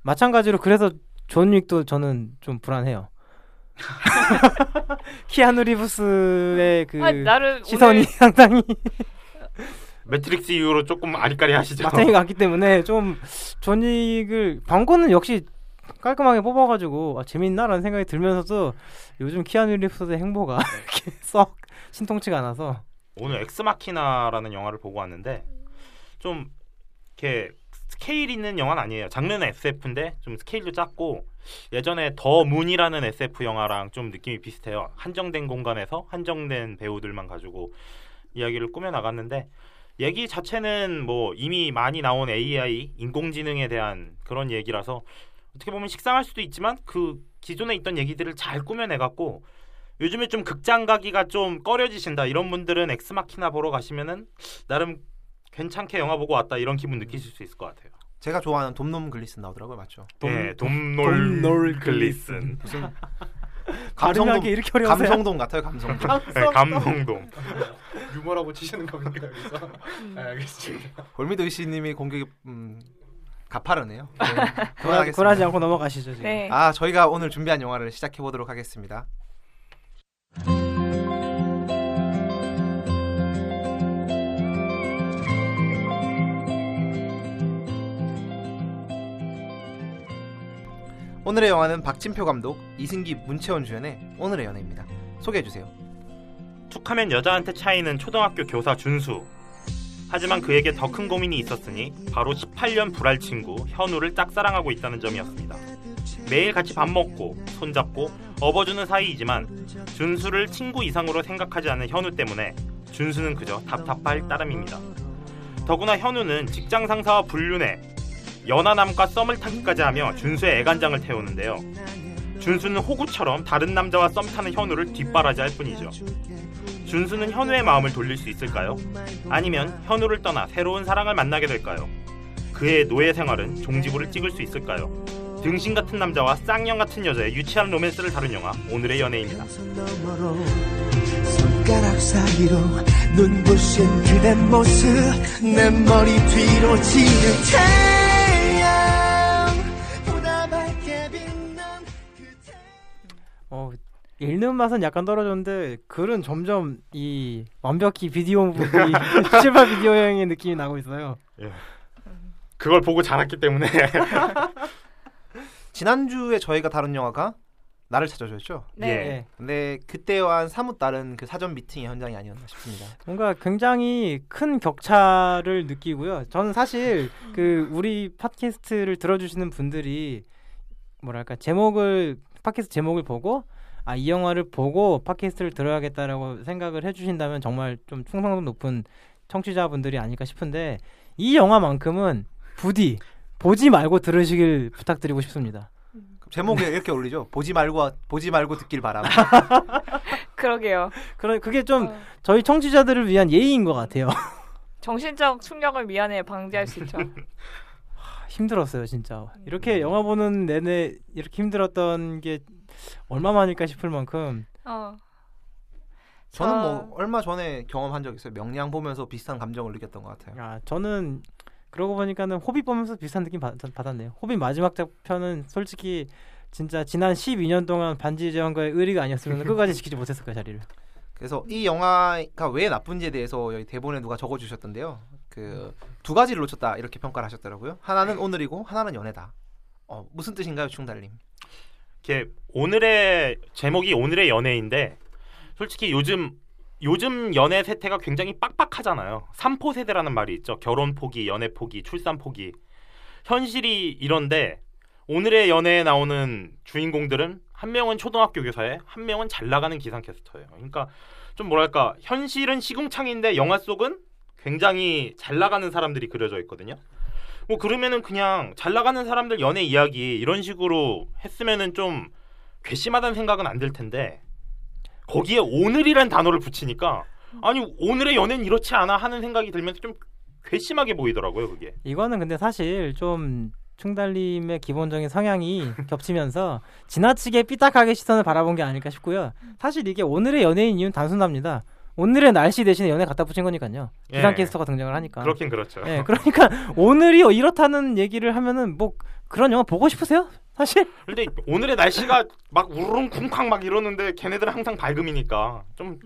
마찬가지로 그래서 존 윅도 저는 좀 불안해요. 키아누 리브스의 그 아, 시선이 오늘 상당히 매트릭스 이후로 조금 아리까리 하시죠. 마탱이가 왔기 때문에 좀 존윅을 광고는 역시 깔끔하게 뽑아가지고 아, 재밌나라는 생각이 들면서도 요즘 키아누 리브스의 행보가 이렇게 썩 신통치가 않아서 오늘 엑스마키나라는 영화를 보고 왔는데 좀 이렇게 스케일 있는 영화는 아니에요. 장르는 SF인데 좀 스케일도 작고 예전에 더 문이라는 SF 영화랑 좀 느낌이 비슷해요. 한정된 공간에서 한정된 배우들만 가지고 이야기를 꾸며 나갔는데 얘기 자체는 뭐 이미 많이 나온 AI 인공지능에 대한 그런 얘기라서 어떻게 보면 식상할 수도 있지만 그 기존에 있던 얘기들을 잘 꾸며내 갖고 요즘에 좀 극장 가기가 좀 꺼려지신다 이런 분들은 엑스마키나 보러 가시면은 나름 괜찮게 영화 보고 왔다 이런 기분 느끼실 수 있을 것 같아요. 제가 좋아하는 돔놈 글리슨 나오더라고요, 맞죠? 네, 돔놀 돔놀 글리슨, 무슨 발음하기 이렇게 어려우세요? 감성돔 같아요, 감성돔. 네, 감성돔. 유머라고 치시는 겁니까 여기서? 아, 알겠습니다. 골미도 이씨님이 공격이 음, 가파르네요. 네, 굴하- 그만하겠습니다. 굴하지 않고 넘어가시죠 지금. 네. 아, 저희가 오늘 준비한 영화를 시작해 보도록 하겠습니다. 오늘의 영화는 박진표 감독, 이승기, 문채원 주연의 오늘의 연애입니다. 소개해 주세요. 툭하면 여자한테 차이는 초등학교 교사 준수. 하지만 그에게 더 큰 고민이 있었으니 바로 18년 불알 친구 현우를 짝사랑하고 있다는 점이었습니다. 매일 같이 밥 먹고 손잡고 업어주는 사이이지만 준수를 친구 이상으로 생각하지 않는 현우 때문에 준수는 그저 답답할 따름입니다. 더구나 현우는 직장 상사와 불륜해 연하남과 썸을 타기까지 하며 준수의 애간장을 태우는데요. 준수는 호구처럼 다른 남자와 썸 타는 현우를 뒷바라지할 뿐이죠. 준수는 현우의 마음을 돌릴 수 있을까요? 아니면 현우를 떠나 새로운 사랑을 만나게 될까요? 그의 노예 생활은 종지부를 찍을 수 있을까요? 등신 같은 남자와 쌍년 같은 여자의 유치한 로맨스를 다룬 영화 오늘의 연애입니다. 손가락 사이로 눈부신 그대 모습 내 머리 뒤로 지는 태양 보다 밝게 빛난 그 태양 어, 읽는 맛은 약간 떨어졌는데 글은 점점 이 완벽히 비디오 이 실버 비디오형의 느낌이 나고 있어요. 그걸 보고 자랐기 때문에 지난주에 저희가 다룬 영화가 나를 찾아줬죠. 네. 예. 근데 그때와는 사뭇 다른 그 사전 미팅의 현장이 아니었나 싶습니다. 뭔가 굉장히 큰 격차를 느끼고요. 저는 사실 그 우리 팟캐스트를 들어주시는 분들이 뭐랄까 제목을 팟캐스트 제목을 보고 아 이 영화를 보고 팟캐스트를 들어야겠다라고 생각을 해주신다면 정말 좀 충성도 높은 청취자분들이 아닐까 싶은데 이 영화만큼은 부디 보지 말고 들으시길 부탁드리고 싶습니다. 제목에 이렇게 올리죠. 보지 말고 보지 말고 듣길 바람. 그러게요. 그런 그게 좀 어, 저희 청취자들을 위한 예의인 것 같아요. 정신적 충격을 미연에 방지할 수 있죠. 힘들었어요 진짜 이렇게 영화 보는 내내 이렇게 힘들었던 게 얼마만일까 싶을 만큼 어. 저는 저- 뭐 얼마 전에 경험한 적 있어요. 명량 보면서 비슷한 감정을 느꼈던 것 같아요. 야 저는 그러고 보니까는 호빗 보면서 비슷한 느낌 받, 받았네요 호빗 마지막 편은 솔직히 진짜 지난 12년 동안 반지 제왕과의 의리가 아니었으면 끝까지 지키지 못했을 거야 자리를 그래서 이 영화가 왜 나쁜지에 대해서 여기 대본에 누가 적어주셨던데요. 그 두 가지를 놓쳤다 이렇게 평가를 하셨더라고요. 하나는 오늘이고 하나는 연애다. 어, 무슨 뜻인가요, 충달님? 이렇게 오늘의 제목이 오늘의 연애인데 솔직히 요즘 요즘 연애 세태가 굉장히 빡빡하잖아요. 삼포 세대라는 말이 있죠. 결혼 포기, 연애 포기, 출산 포기. 현실이 이런데 오늘의 연애에 나오는 주인공들은 한 명은 초등학교 교사에 한 명은 잘 나가는 기상캐스터예요. 그러니까 좀 뭐랄까 현실은 시궁창인데 영화 속은 굉장히 잘 나가는 사람들이 그려져 있거든요. 뭐 그러면은 그냥 잘 나가는 사람들 연애 이야기 이런 식으로 했으면은 좀 괘씸하다는 생각은 안 들 텐데 거기에 오늘이란 단어를 붙이니까 아니 오늘의 연애는 이렇지 않아 하는 생각이 들면서 좀 괘씸하게 보이더라고요 그게. 이거는 근데 사실 좀 충달님의 기본적인 성향이 겹치면서 지나치게 삐딱하게 시선을 바라본 게 아닐까 싶고요. 사실 이게 오늘의 연예인 이유는 단순합니다 오늘의 날씨 대신에 연애 갖다 붙인 거니까요 예. 기상 캐스터가 등장을 하니까 그렇긴 그렇죠 예, 그러니까 오늘이 이렇다는 얘기를 하면은 뭐 그런 영화 보고 싶으세요? 사실 근데 오늘의 날씨가 막 우르릉 쿵쾅 막 이러는데 걔네들은 항상 밝음이니까 좀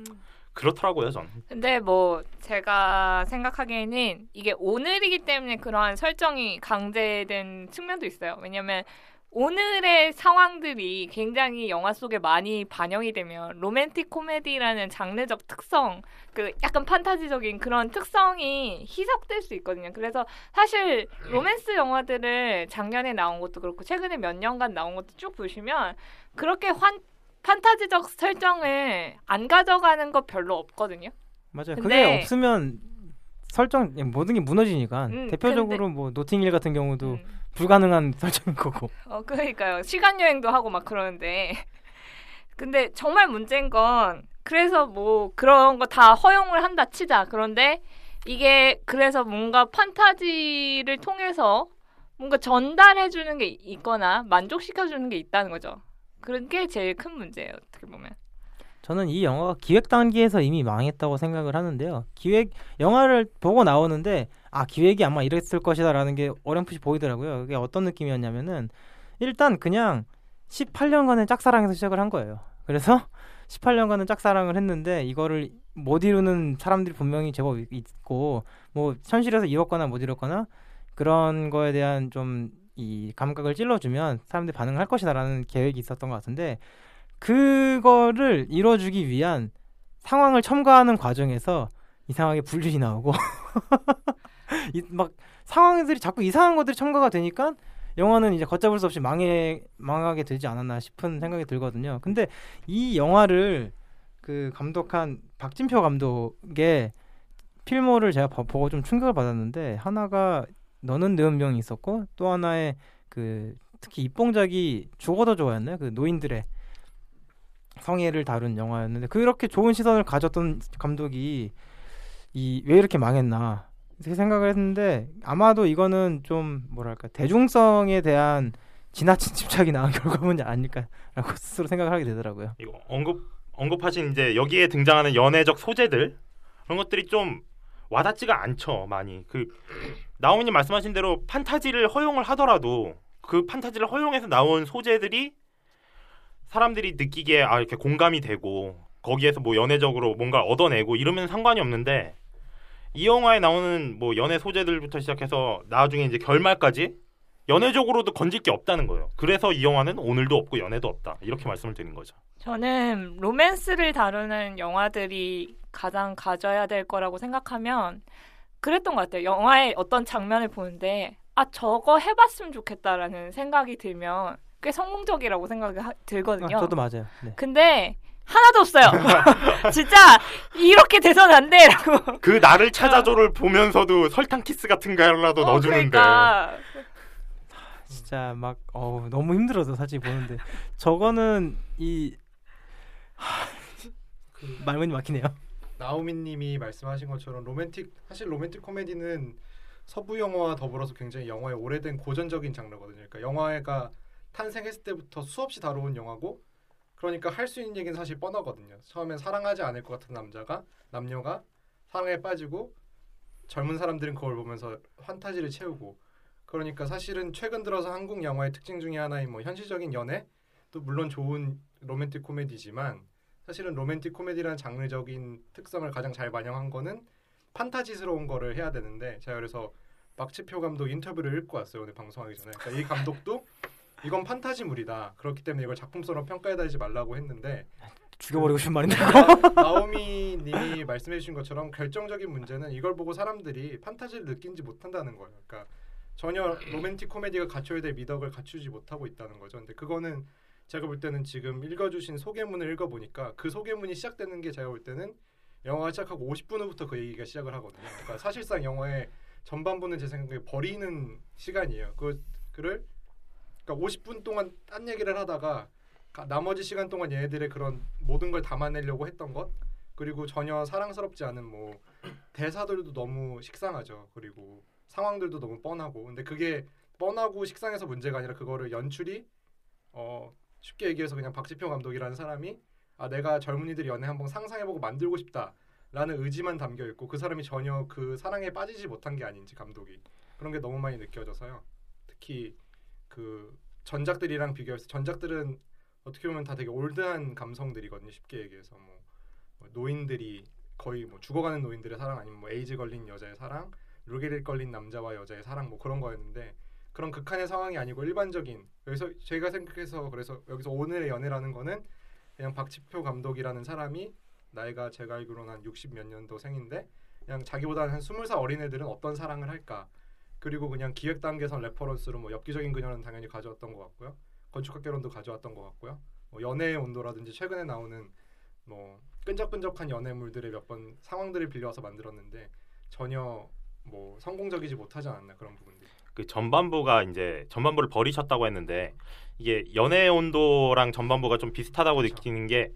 그렇더라고요 전. 근데 뭐 제가 생각하기에는 이게 오늘이기 때문에 그러한 설정이 강제된 측면도 있어요. 왜냐면 오늘의 상황들이 굉장히 영화 속에 많이 반영이 되면 로맨틱 코미디라는 장르적 특성, 그 약간 판타지적인 그런 특성이 희석될 수 있거든요. 그래서 사실 로맨스 영화들을 작년에 나온 것도 그렇고 최근에 몇 년간 나온 것도 쭉 보시면 그렇게 환 판타지적 설정을 안 가져가는 거 별로 없거든요. 맞아요. 근데- 그게 없으면 설정 모든 게 무너지니까 음, 대표적으로 뭐 노팅힐 같은 경우도 음. 불가능한 설정인 거고. 어, 그러니까요. 시간 여행도 하고 막 그러는데. 근데 정말 문제인 건 그래서 뭐 그런 거 다 허용을 한다 치자. 그런데 이게 그래서 뭔가 판타지를 통해서 뭔가 전달해 주는 게 있거나 만족시켜 주는 게 있다는 거죠. 그런 게 제일 큰 문제예요. 어떻게 보면. 저는 이 영화가 기획 단계에서 이미 망했다고 생각을 하는데요. 기획 영화를 보고 나오는데 아 기획이 아마 이랬을 것이다라는 게 어렴풋이 보이더라고요. 그게 어떤 느낌이었냐면은 일단 그냥 18년간의 짝사랑에서 시작을 한 거예요. 그래서 18년간은 짝사랑을 했는데 이거를 못 이루는 사람들이 분명히 제법 있- 있고 뭐 현실에서 이뤘거나 못 이뤘거나 그런 거에 대한 좀 이 감각을 찔러주면 사람들이 반응을 할 것이다라는 계획이 있었던 것 같은데 그거를 이뤄주기 위한 상황을 첨가하는 과정에서 이상하게 불륜이 나오고 이- 막 상황들이 자꾸 이상한 것들이 첨가가 되니까 영화는 이제 걷잡을 수 없이 망해 망하게 되지 않았나 싶은 생각이 들거든요. 근데 이 영화를 그 감독한 박진표 감독의 필모를 제가 봐- 보고 좀 충격을 받았는데 하나가 너는 내 운명이 있었고 또 하나의 그 특히 입봉작이 죽어도 좋아였나요? 그 노인들의 성애를 다룬 영화였는데 그렇게 좋은 시선을 가졌던 감독이 이 왜 이렇게 망했나 이렇게 생각을 했는데 아마도 이거는 좀 뭐랄까 대중성에 대한 지나친 집착이 나온 결과물이 아닐까라고 스스로 생각을 하게 되더라고요. 이거 언급 언급하신 이제 여기에 등장하는 연애적 소재들 그런 것들이 좀 와닿지가 않죠 많이 그 나오미님 말씀하신 대로 판타지를 허용을 하더라도 그 판타지를 허용해서 나온 소재들이 사람들이 느끼기에 아 이렇게 공감이 되고 거기에서 뭐 연애적으로 뭔가 얻어내고 이러면 상관이 없는데 이 영화에 나오는 뭐 연애 소재들부터 시작해서 나중에 이제 결말까지 연애적으로도 건질 게 없다는 거예요. 그래서 이 영화는 오늘도 없고 연애도 없다 이렇게 말씀을 드린 거죠. 저는 로맨스를 다루는 영화들이 가장 가져야 될 거라고 생각하면 그랬던 것 같아요. 영화의 어떤 장면을 보는데 아 저거 해봤으면 좋겠다라는 생각이 들면 꽤 성공적이라고 생각이 하- 들거든요. 아, 저도 맞아요. 네. 근데 하나도 없어요. 진짜 이렇게 돼서는 안 돼라고. 그 나를 찾아줘를 보면서도 설탕 키스 같은 거라도 어, 넣어주는데 그러니까 진짜 막 어우, 너무 힘들어서 사실 보는데 저거는 이그 말문이 막히네요. 나오미님이 말씀하신 것처럼 로맨틱 사실 로맨틱 코미디는 서부 영화와 더불어서 굉장히 영화의 오래된 고전적인 장르거든요. 그러니까 영화가 탄생했을 때부터 수없이 다뤄온 영화고 그러니까 할 수 있는 얘기는 사실 뻔하거든요. 처음엔 사랑하지 않을 것 같은 남자가 남녀가 사랑에 빠지고 젊은 사람들은 그걸 보면서 환타지를 채우고 그러니까 사실은 최근 들어서 한국 영화의 특징 중에 하나인 뭐 현실적인 연애 또 물론 좋은 로맨틱 코미디지만 사실은 로맨틱 코미디라는 장르적인 특성을 가장 잘 반영한 거는 판타지스러운 거를 해야 되는데 제가 그래서 박치표 감독 인터뷰를 읽고 왔어요 오늘 방송하기 전에 그러니까 이 감독도 이건 판타지물이다 그렇기 때문에 이걸 작품성으로 평가해달지 말라고 했는데 죽여버리고 싶은 말인데. 나- 나오미님이 말씀해주신 것처럼 결정적인 문제는 이걸 보고 사람들이 판타지를 느끼지 못한다는 거예요. 그러니까 전혀 로맨틱 코미디가 갖춰야 될 미덕을 갖추지 못하고 있다는 거죠. 근데 그거는 제가 볼 때는 지금 읽어주신 소개문을 읽어보니까 그 소개문이 시작되는 게 제가 볼 때는 영화가 시작하고 50분 후부터 그 얘기가 시작을 하거든요. 그러니까 사실상 영화의 전반부는 제 생각에 버리는 시간이에요. 그 그를 그러니까 50분 동안 딴 얘기를 하다가 가- 나머지 시간 동안 얘네들의 그런 모든 걸 담아내려고 했던 것 그리고 전혀 사랑스럽지 않은 뭐 대사들도 너무 식상하죠. 그리고 상황들도 너무 뻔하고 근데 그게 뻔하고 식상해서 문제가 아니라 그거를 연출이 어 쉽게 얘기해서 그냥 박지표 감독이라는 사람이 아 내가 젊은이들이 연애 한번 상상해보고 만들고 싶다라는 의지만 담겨 있고 그 사람이 전혀 그 사랑에 빠지지 못한 게 아닌지 감독이 그런 게 너무 많이 느껴져서요. 특히 그 전작들이랑 비교해서 전작들은 어떻게 보면 다 되게 올드한 감성들이거든요. 쉽게 얘기해서 뭐 뭐 노인들이 거의 뭐 죽어가는 노인들의 사랑 아니면 뭐 에이즈 걸린 여자의 사랑, 루게릭 걸린 남자와 여자의 사랑 뭐 그런 거였는데 그런 극한의 상황이 아니고 일반적인 그래서 제가 생각해서 그래서 여기서 오늘의 연애라는 거는 그냥 박진표 감독이라는 사람이 나이가 제가 알기로는 한 60 몇 년도 생인데 그냥 자기보다 한 20살 어린애들은 어떤 사랑을 할까 그리고 그냥 기획 단계선 reference로 뭐 엽기적인 그녀는 당연히 가져왔던 것 같고요 건축학개론도 가져왔던 것 같고요 뭐 연애의 온도라든지 최근에 나오는 뭐 끈적끈적한 연애물들의 몇 번 상황들을 빌려와서 만들었는데 전혀 뭐 성공적이지 못하지 않았나 그런 부분들. 그 전반부가 이제 전반부를 버리셨다고 했는데 이게 연애 온도랑 전반부가 좀 비슷하다고 그렇죠. 느끼는 게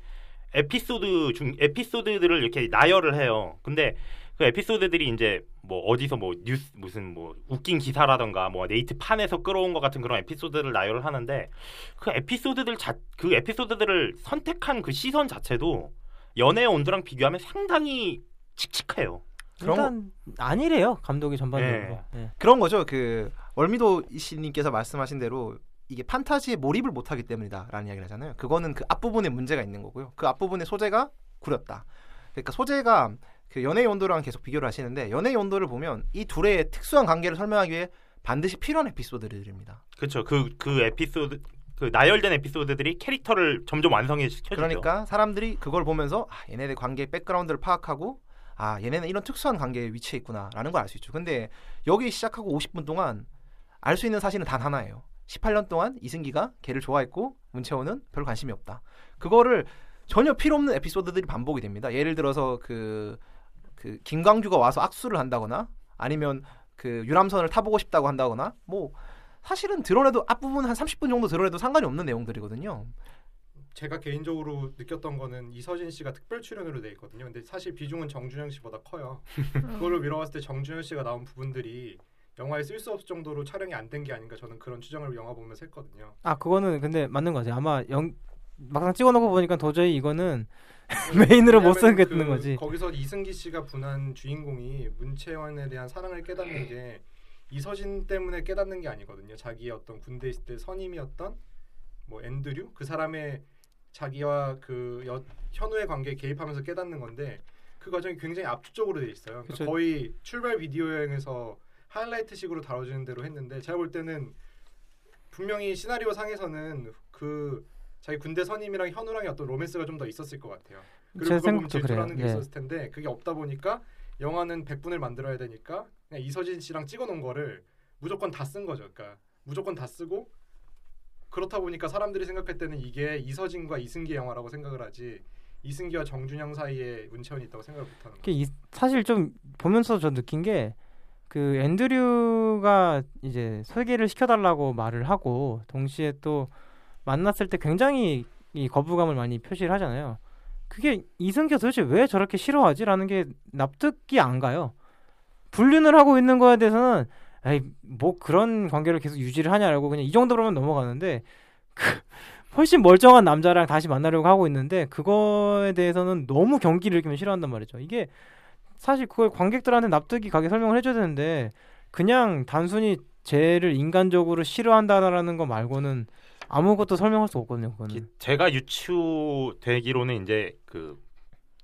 에피소드 중 에피소드들을 이렇게 나열을 해요. 근데 그 에피소드들이 이제 뭐 어디서 뭐 뉴스 무슨 뭐 웃긴 기사라던가 뭐 네이트 판에서 끌어온 것 같은 그런 에피소드를 나열을 하는데 그 에피소드들 자 그 에피소드들을 선택한 그 시선 자체도 연애의 온도랑 비교하면 상당히 칙칙해요. 그런 일단 아니래요 감독이 전반적으로. 예. 그런 거죠. 그 월미도 씨님께서 말씀하신 대로 이게 판타지에 몰입을 못하기 때문이다라는 이야기를 하잖아요. 그거는 그 앞부분에 문제가 있는 거고요. 그 앞부분의 소재가 구렸다. 그러니까 소재가 그 연애의 온도랑 계속 비교를 하시는데 연애의 온도를 보면 이 둘의 특수한 관계를 설명하기 위해 반드시 필요한 에피소드들입니다. 그렇죠. 그그 에피소드 그 나열된 에피소드들이 캐릭터를 점점 완성해 시켜주죠. 그러니까 사람들이 그걸 보면서 아, 얘네들 관계 백그라운드를 파악하고 아 얘네는 이런 특수한 관계에 위치해 있구나라는 걸 알 수 있죠. 근데 여기 시작하고 50분 동안 알 수 있는 사실은 단 하나예요. 18년 동안 이승기가 걔를 좋아했고 문채원은 별 관심이 없다. 그거를 전혀 필요 없는 에피소드들이 반복이 됩니다. 예를 들어서 그, 그 김광규가 와서 악수를 한다거나 아니면 그 유람선을 타보고 싶다고 한다거나 뭐 사실은 드러내도 앞부분 한 30분 정도 드러내도 상관이 없는 내용들이거든요. 제가 개인적으로 느꼈던 거는 이서진 씨가 특별 출연으로 돼 있거든요. 근데 사실 비중은 정준영 씨보다 커요. 그걸로 미뤄봤을 때 정준영 씨가 나온 부분들이 영화에 쓸 수 없을 정도로 촬영이 안 된 게 아닌가 저는 그런 추정을 영화 보면서 했거든요. 아 그거는 근데 맞는 것 같아요. 아마 영 막상 찍어놓고 보니까 도저히 이거는 메인으로 못 왜냐면은 쓰겠는 그 거지. 거기서 이승기 씨가 분한 주인공이 문채원에 대한 사랑을 깨닫는 게 이서진 때문에 깨닫는 게 아니거든요. 자기의 어떤 군대 있을 때 선임이었던 뭐 앤드류 그 사람의 자기와 그 여, 현우의 관계에 개입하면서 깨닫는 건데 그 과정이 굉장히 압축적으로 돼 있어요. 그러니까. 거의 출발 비디오 여행에서 하이라이트식으로 다뤄주는 대로 했는데 제가 볼 때는 분명히 시나리오 상에서는 그 자기 군대 선임이랑 현우랑의 어떤 로맨스가 좀 더 있었을 것 같아요. 그리고 제 그걸. 질투라는 게 네. 있었을 텐데 그게 없다 보니까 영화는 100분을 만들어야 되니까 그냥 이서진 씨랑 찍어놓은 거를 무조건 다 쓴 거죠. 그러니까 무조건 다 쓰고 그렇다 보니까 사람들이 생각할 때는 이게 이서진과 이승기 영화라고 생각을 하지 이승기와 정준영 사이에 문채원이 있다고 생각을 못하는 거예요. 이- 사실 좀 보면서 저 느낀 게 그 앤드류가 이제 소개를 시켜달라고 말을 하고 동시에 또 만났을 때 굉장히 이 거부감을 많이 표시를 하잖아요. 그게 이승기가 도대체 왜 저렇게 싫어하지라는 게 납득이 안 가요. 불륜을 하고 있는 거에 대해서는 에이 뭐 그런 관계를 계속 유지를 하냐라고 그냥 이 정도로만 넘어가는데 그 훨씬 멀쩡한 남자랑 다시 만나려고 하고 있는데 그거에 대해서는 너무 경기를 일으키면 싫어한단 말이죠. 이게 사실 그걸 관객들한테 납득이 가게 설명을 해줘야 되는데 그냥 단순히 쟤를 인간적으로 싫어한다라는 거 말고는 아무것도 설명할 수 없거든요. 그거는. 기- 제가 유추되기로는 이제 그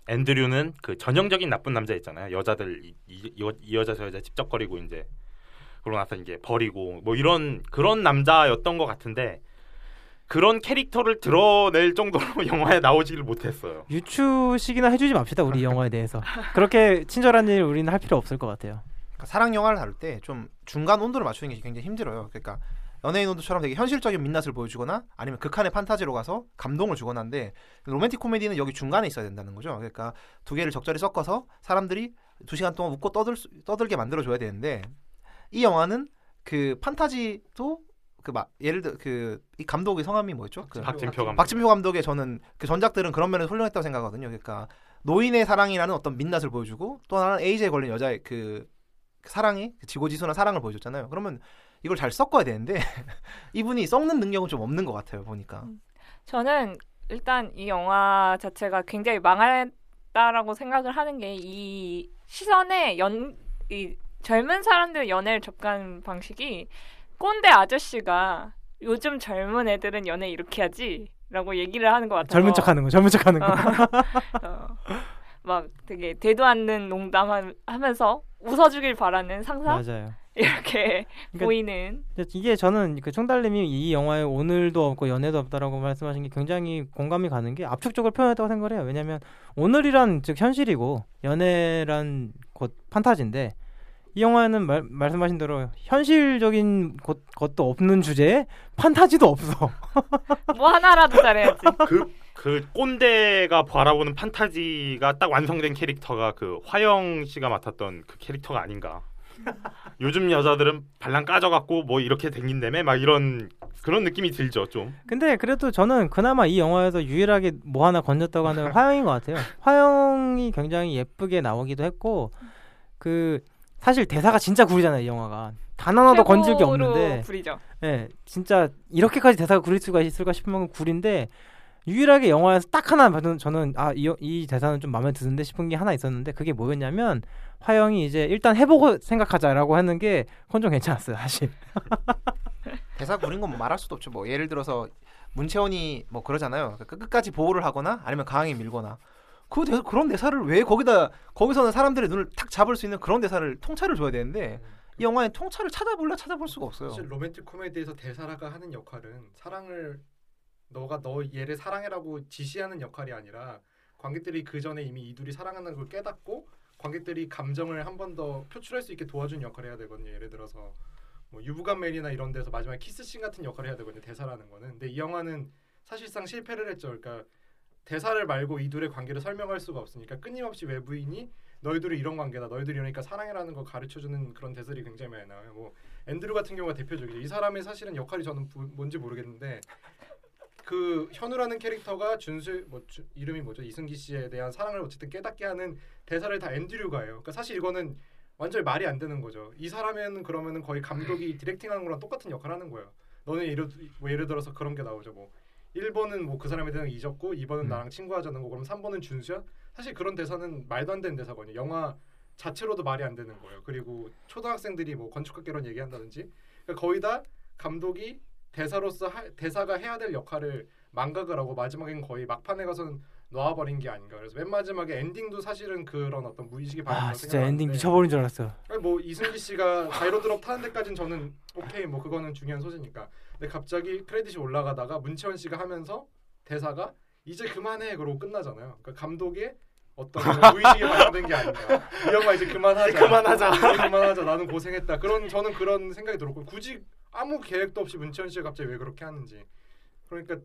앤드류는 그 전형적인 나쁜 남자 있잖아요. 여자들 이, 이, 이- 이 여자 저 여자 찝쩍거리고 이제 그러고 나서 이제 버리고 뭐 이런 그런 남자였던 것 같은데 그런 캐릭터를 드러낼 정도로 영화에 나오지를 못했어요. 유추식이나 해주지 맙시다 우리 이 영화에 대해서 그렇게 친절한 일 우리는 할 필요 없을 것 같아요. 그러니까 사랑 영화를 다룰 때 좀 중간 온도를 맞추는 게 굉장히 힘들어요. 그러니까 연예인 온도처럼 되게 현실적인 민낯을 보여주거나 아니면 극한의 판타지로 가서 감동을 주거나 한데 로맨틱 코미디는 여기 중간에 있어야 된다는 거죠. 그러니까 두 개를 적절히 섞어서 사람들이 두 시간 동안 웃고 떠들 수- 떠들게 만들어 줘야 되는데 이 영화는 그 판타지도 그막 예를 들어 그 이 감독의 성함이 뭐였죠? 그 박진표 감독. 박진표 감독의 저는 그 전작들은 그런 면에서 훌륭했다고 생각하거든요. 그러니까 노인의 사랑이라는 어떤 민낯을 보여주고 또 하나는 에이즈에 걸린 여자의 그 사랑이 그 지고지순한 사랑을 보여줬잖아요. 그러면 이걸 잘 섞어야 되는데 이분이 썩는 능력은 좀 없는 것 같아요. 보니까 저는 일단 이 영화 자체가 굉장히 망했다라고 생각을 하는 게 이 시선에 연, 이 젊은 사람들 연애를 접근 방식이 꼰대 아저씨가 요즘 젊은 애들은 연애 이렇게 하지 라고 얘기를 하는 것 같아요. 젊은 척하는 거, 젊은 척하는 거. 어. 어. 막 되게 되도 않는 농담하면서 웃어주길 바라는 상사 맞아요. 이렇게 그러니까 보이는 이게 저는 그 총달님이 이 영화에 오늘도 없고 연애도 없다라고 말씀하신 게 굉장히 공감이 가는 게 압축적으로 표현했다고 생각을 해요. 왜냐하면 오늘이란 즉 현실이고 연애란 곧 판타지인데 이 영화에는 말, 말씀하신 대로 현실적인 것, 것도 없는 주제에 판타지도 없어. 뭐 하나라도 잘해야지. 그, 그 꼰대가 바라보는 판타지가 딱 완성된 캐릭터가 그 화영 씨가 맡았던 그 캐릭터가 아닌가. 요즘 여자들은 발랑 까져갖고 뭐 이렇게 생긴다며 막 이런 그런 느낌이 들죠 좀. 근데 그래도 저는 그나마 이 영화에서 유일하게 뭐 하나 건졌다고 하는 화영인 것 같아요. 화영이 굉장히 예쁘게 나오기도 했고 그 사실 대사가 진짜 구리잖아요 이 영화가 단 하나도 건질 게 없는데 구리죠. 예, 진짜 이렇게까지 대사가 구릴 수가 있을까 싶은 만큼 구린데 유일하게 영화에서 딱 하나 봐도 저는 아이 이 대사는 좀 마음에 드는데 싶은 게 하나 있었는데 그게 뭐였냐면 화영이 이제 일단 해보고 생각하자라고 하는 게 그건 좀 괜찮았어요 사실. 대사 구린 건 뭐 말할 수도 없죠. 뭐 예를 들어서 문채원이 뭐 그러잖아요. 그러니까 끝까지 보호를 하거나 아니면 강하게 밀거나 그 대, 그런 대사를 왜 거기다 거기서는 사람들의 눈을 탁 잡을 수 있는 그런 대사를 통찰을 줘야 되는데 이 영화에 통찰을 찾아볼라 찾아볼 수가 없어요. 사실 로맨틱 코미디에서 대사라가 하는 역할은 사랑을 너가 너 얘를 사랑해라고 지시하는 역할이 아니라 관객들이 그 전에 이미 이 둘이 사랑하는 걸 깨닫고 관객들이 감정을 한 번 더 표출할 수 있게 도와준 역할을 해야 되거든요. 예를 들어서 뭐 유부간 멜이나 이런 데서 마지막에 키스씬 같은 역할을 해야 되거든요. 대사라는 거는. 근데 이 영화는 사실상 실패를 했죠. 그러니까 대사를 말고 이 둘의 관계를 설명할 수가 없으니까 끊임없이 외부인이 너희들이 이런 관계다. 너희들이 이러니까 사랑이라는 걸 가르쳐주는 그런 대사들이 굉장히 많이 나와요. 뭐 앤드류 같은 경우가 대표적이죠. 이 사람의 사실은 역할이 저는 부- 뭔지 모르겠는데 그 현우라는 캐릭터가 준수 뭐 주- 이름이 뭐죠 이승기 씨에 대한 사랑을 어쨌든 깨닫게 하는 대사를 다 앤드류가 해요. 그러니까 사실 이거는 완전히 말이 안 되는 거죠. 이 사람은 그러면은 거의 감독이 디렉팅하는 거랑 똑같은 역할을 하는 거예요. 너는 예를, 뭐 예를 들어서 그런 게 나오죠. 뭐 1번은 뭐 그 사람에 대한 잊었고 2번은 음. 나랑 친구하자는 거 그럼 3번은 준수야? 사실 그런 대사는 말도 안 되는 대사거든요. 영화 자체로도 말이 안 되는 거예요. 그리고 초등학생들이 뭐 건축학개론 얘기한다든지 그러니까 거의 다 감독이 대사로서 하- 대사가 해야 될 역할을 망각을 하고 마지막엔 거의 막판에 가서는 놓아버린 게 아닌가. 그래서 맨 마지막에 엔딩도 사실은 그런 어떤 무의식의 아 반응이라고 진짜 엔딩 미쳐버린 줄 알았어요. 아니, 뭐 이승기 씨가 자이로드롭 타는 데까지는 저는 오케이 뭐 그거는 중요한 소재니까. 근데 갑자기 크레딧이 올라가다가 문채원 씨가 하면서 대사가 이제 그만해 그러고 끝나잖아요. 그러니까 감독의 어떤 뭐 무의식에 반영된 게 아닌가. 이 영화 이제 그만하자. 이제 그만하자. 이제 그만하자. 나는 고생했다. 그런 저는 그런 생각이 들었고 굳이 아무 계획도 없이 문채원 씨가 갑자기 왜 그렇게 하는지. 그러니까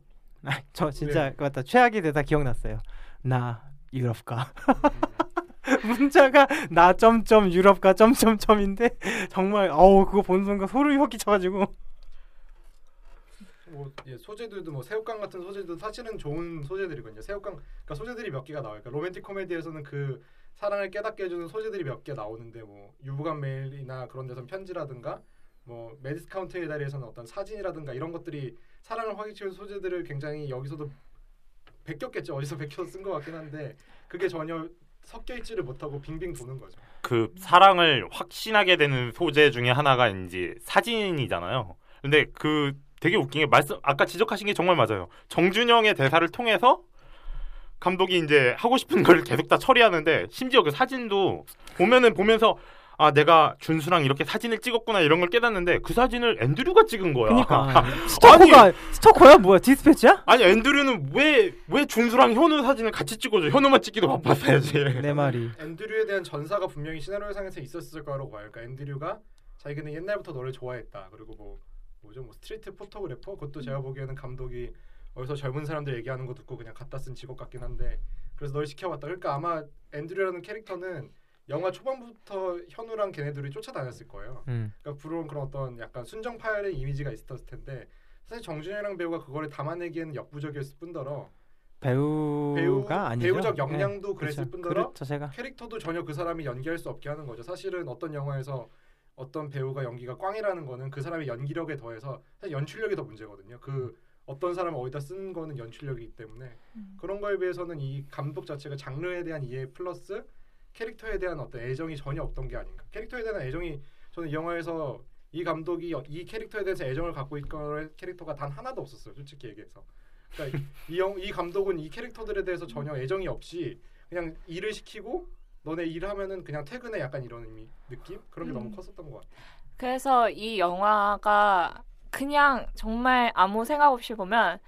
아, 저 진짜 그 맞다 최악의 대사 기억났어요. 나 유럽가 문자가 나 점점 유럽가 점점점인데 정말 어우 그거 본 순간 소름이 확 끼쳐가지고 뭐 예, 소재들도 뭐 새우깡 같은 소재도 사실은 좋은 소재들이거든요. 새우깡 그러니까 소재들이 몇 개가 나와요. 그러니까 로맨틱 코미디에서는 그 사랑을 깨닫게 해주는 소재들이 몇 개 나오는데 뭐 유부간 메일이나 그런 데선 편지라든가 뭐 메디스카운트의 다리에서는 어떤 사진이라든가 이런 것들이 사랑을 확인시키는 소재들을 굉장히 여기서도 베꼈겠죠. 어디서 베껴서 쓴 것 같긴 한데 그게 전혀 섞여 있지를 못하고 빙빙 도는 거죠. 그 사랑을 확신하게 되는 소재 중에 하나가 이제 사진이잖아요. 근데 그 되게 웃긴 게 말씀 아까 지적하신 게 정말 맞아요. 정준영의 대사를 통해서 감독이 이제 하고 싶은 걸 계속 다 처리하는데 심지어 그 사진도 보면은 보면서 아 내가 준수랑 이렇게 사진을 찍었구나 이런 걸 깨닫는데 그 사진을 앤드류가 찍은 거야. 그러니까 스토커가 스토커야 뭐야 디스패치야? 아니 앤드류는 왜 왜 준수랑 현우 사진을 같이 찍어줘? 현우만 찍기도 바빴어야지. 내 말이 앤드류에 대한 전사가 분명히 시나리오상에서 있었을 거라고 봐요. 그러니까 앤드류가 자기는 옛날부터 너를 좋아했다. 그리고 뭐 뭐죠? 뭐 street photographer 그것도 제가 보기에는 감독이 어디서 젊은 사람들 얘기하는 거 듣고 그냥 갖다 쓴 직업 같긴 한데 그래서 널 시켜봤다. 그러니까 아마 앤드류라는 캐릭터는 영화 초반부터 현우랑 걔네들이 쫓아다녔을 거예요. 음. 그러니까 부러운 그런 어떤 약간 순정파열의 이미지가 있었을 텐데 사실 정준이랑 배우가 그거를 담아내기에는 역부족이었을 뿐더러 배우가 배우 아니죠 배우적 네, 역량도 그랬을 그렇죠. 뿐더러 그렇죠 제가 캐릭터도 전혀 그 사람이 연기할 수 없게 하는 거죠. 사실은 어떤 영화에서 어떤 배우가 연기가 꽝이라는 거는 그 사람의 연기력에 더해서 사실 연출력이 더 문제거든요. 그 어떤 사람을 어디다 쓴 거는 연출력이기 때문에 그런 거에 비해서는 이 감독 자체가 장르에 대한 이해 플러스 캐릭터에 대한 어떤 애정이 전혀 없던 게 아닌가. 캐릭터에 대한 애정이 저는 이 영화에서 이 감독이 이 캐릭터에 대해서 애정을 갖고 있거나 캐릭터가 단 하나도 없었어요. 솔직히 얘기해서. 그러니까 이, 영, 이 감독은 이 캐릭터들에 대해서 전혀 애정이 없이 그냥 일을 시키고 너네 일하면은 그냥 퇴근해 약간 이런 의미, 느낌 그런 게 음. 너무 컸었던 것 같아. 그래서 이 영화가 그냥 정말 아무 생각 없이 보면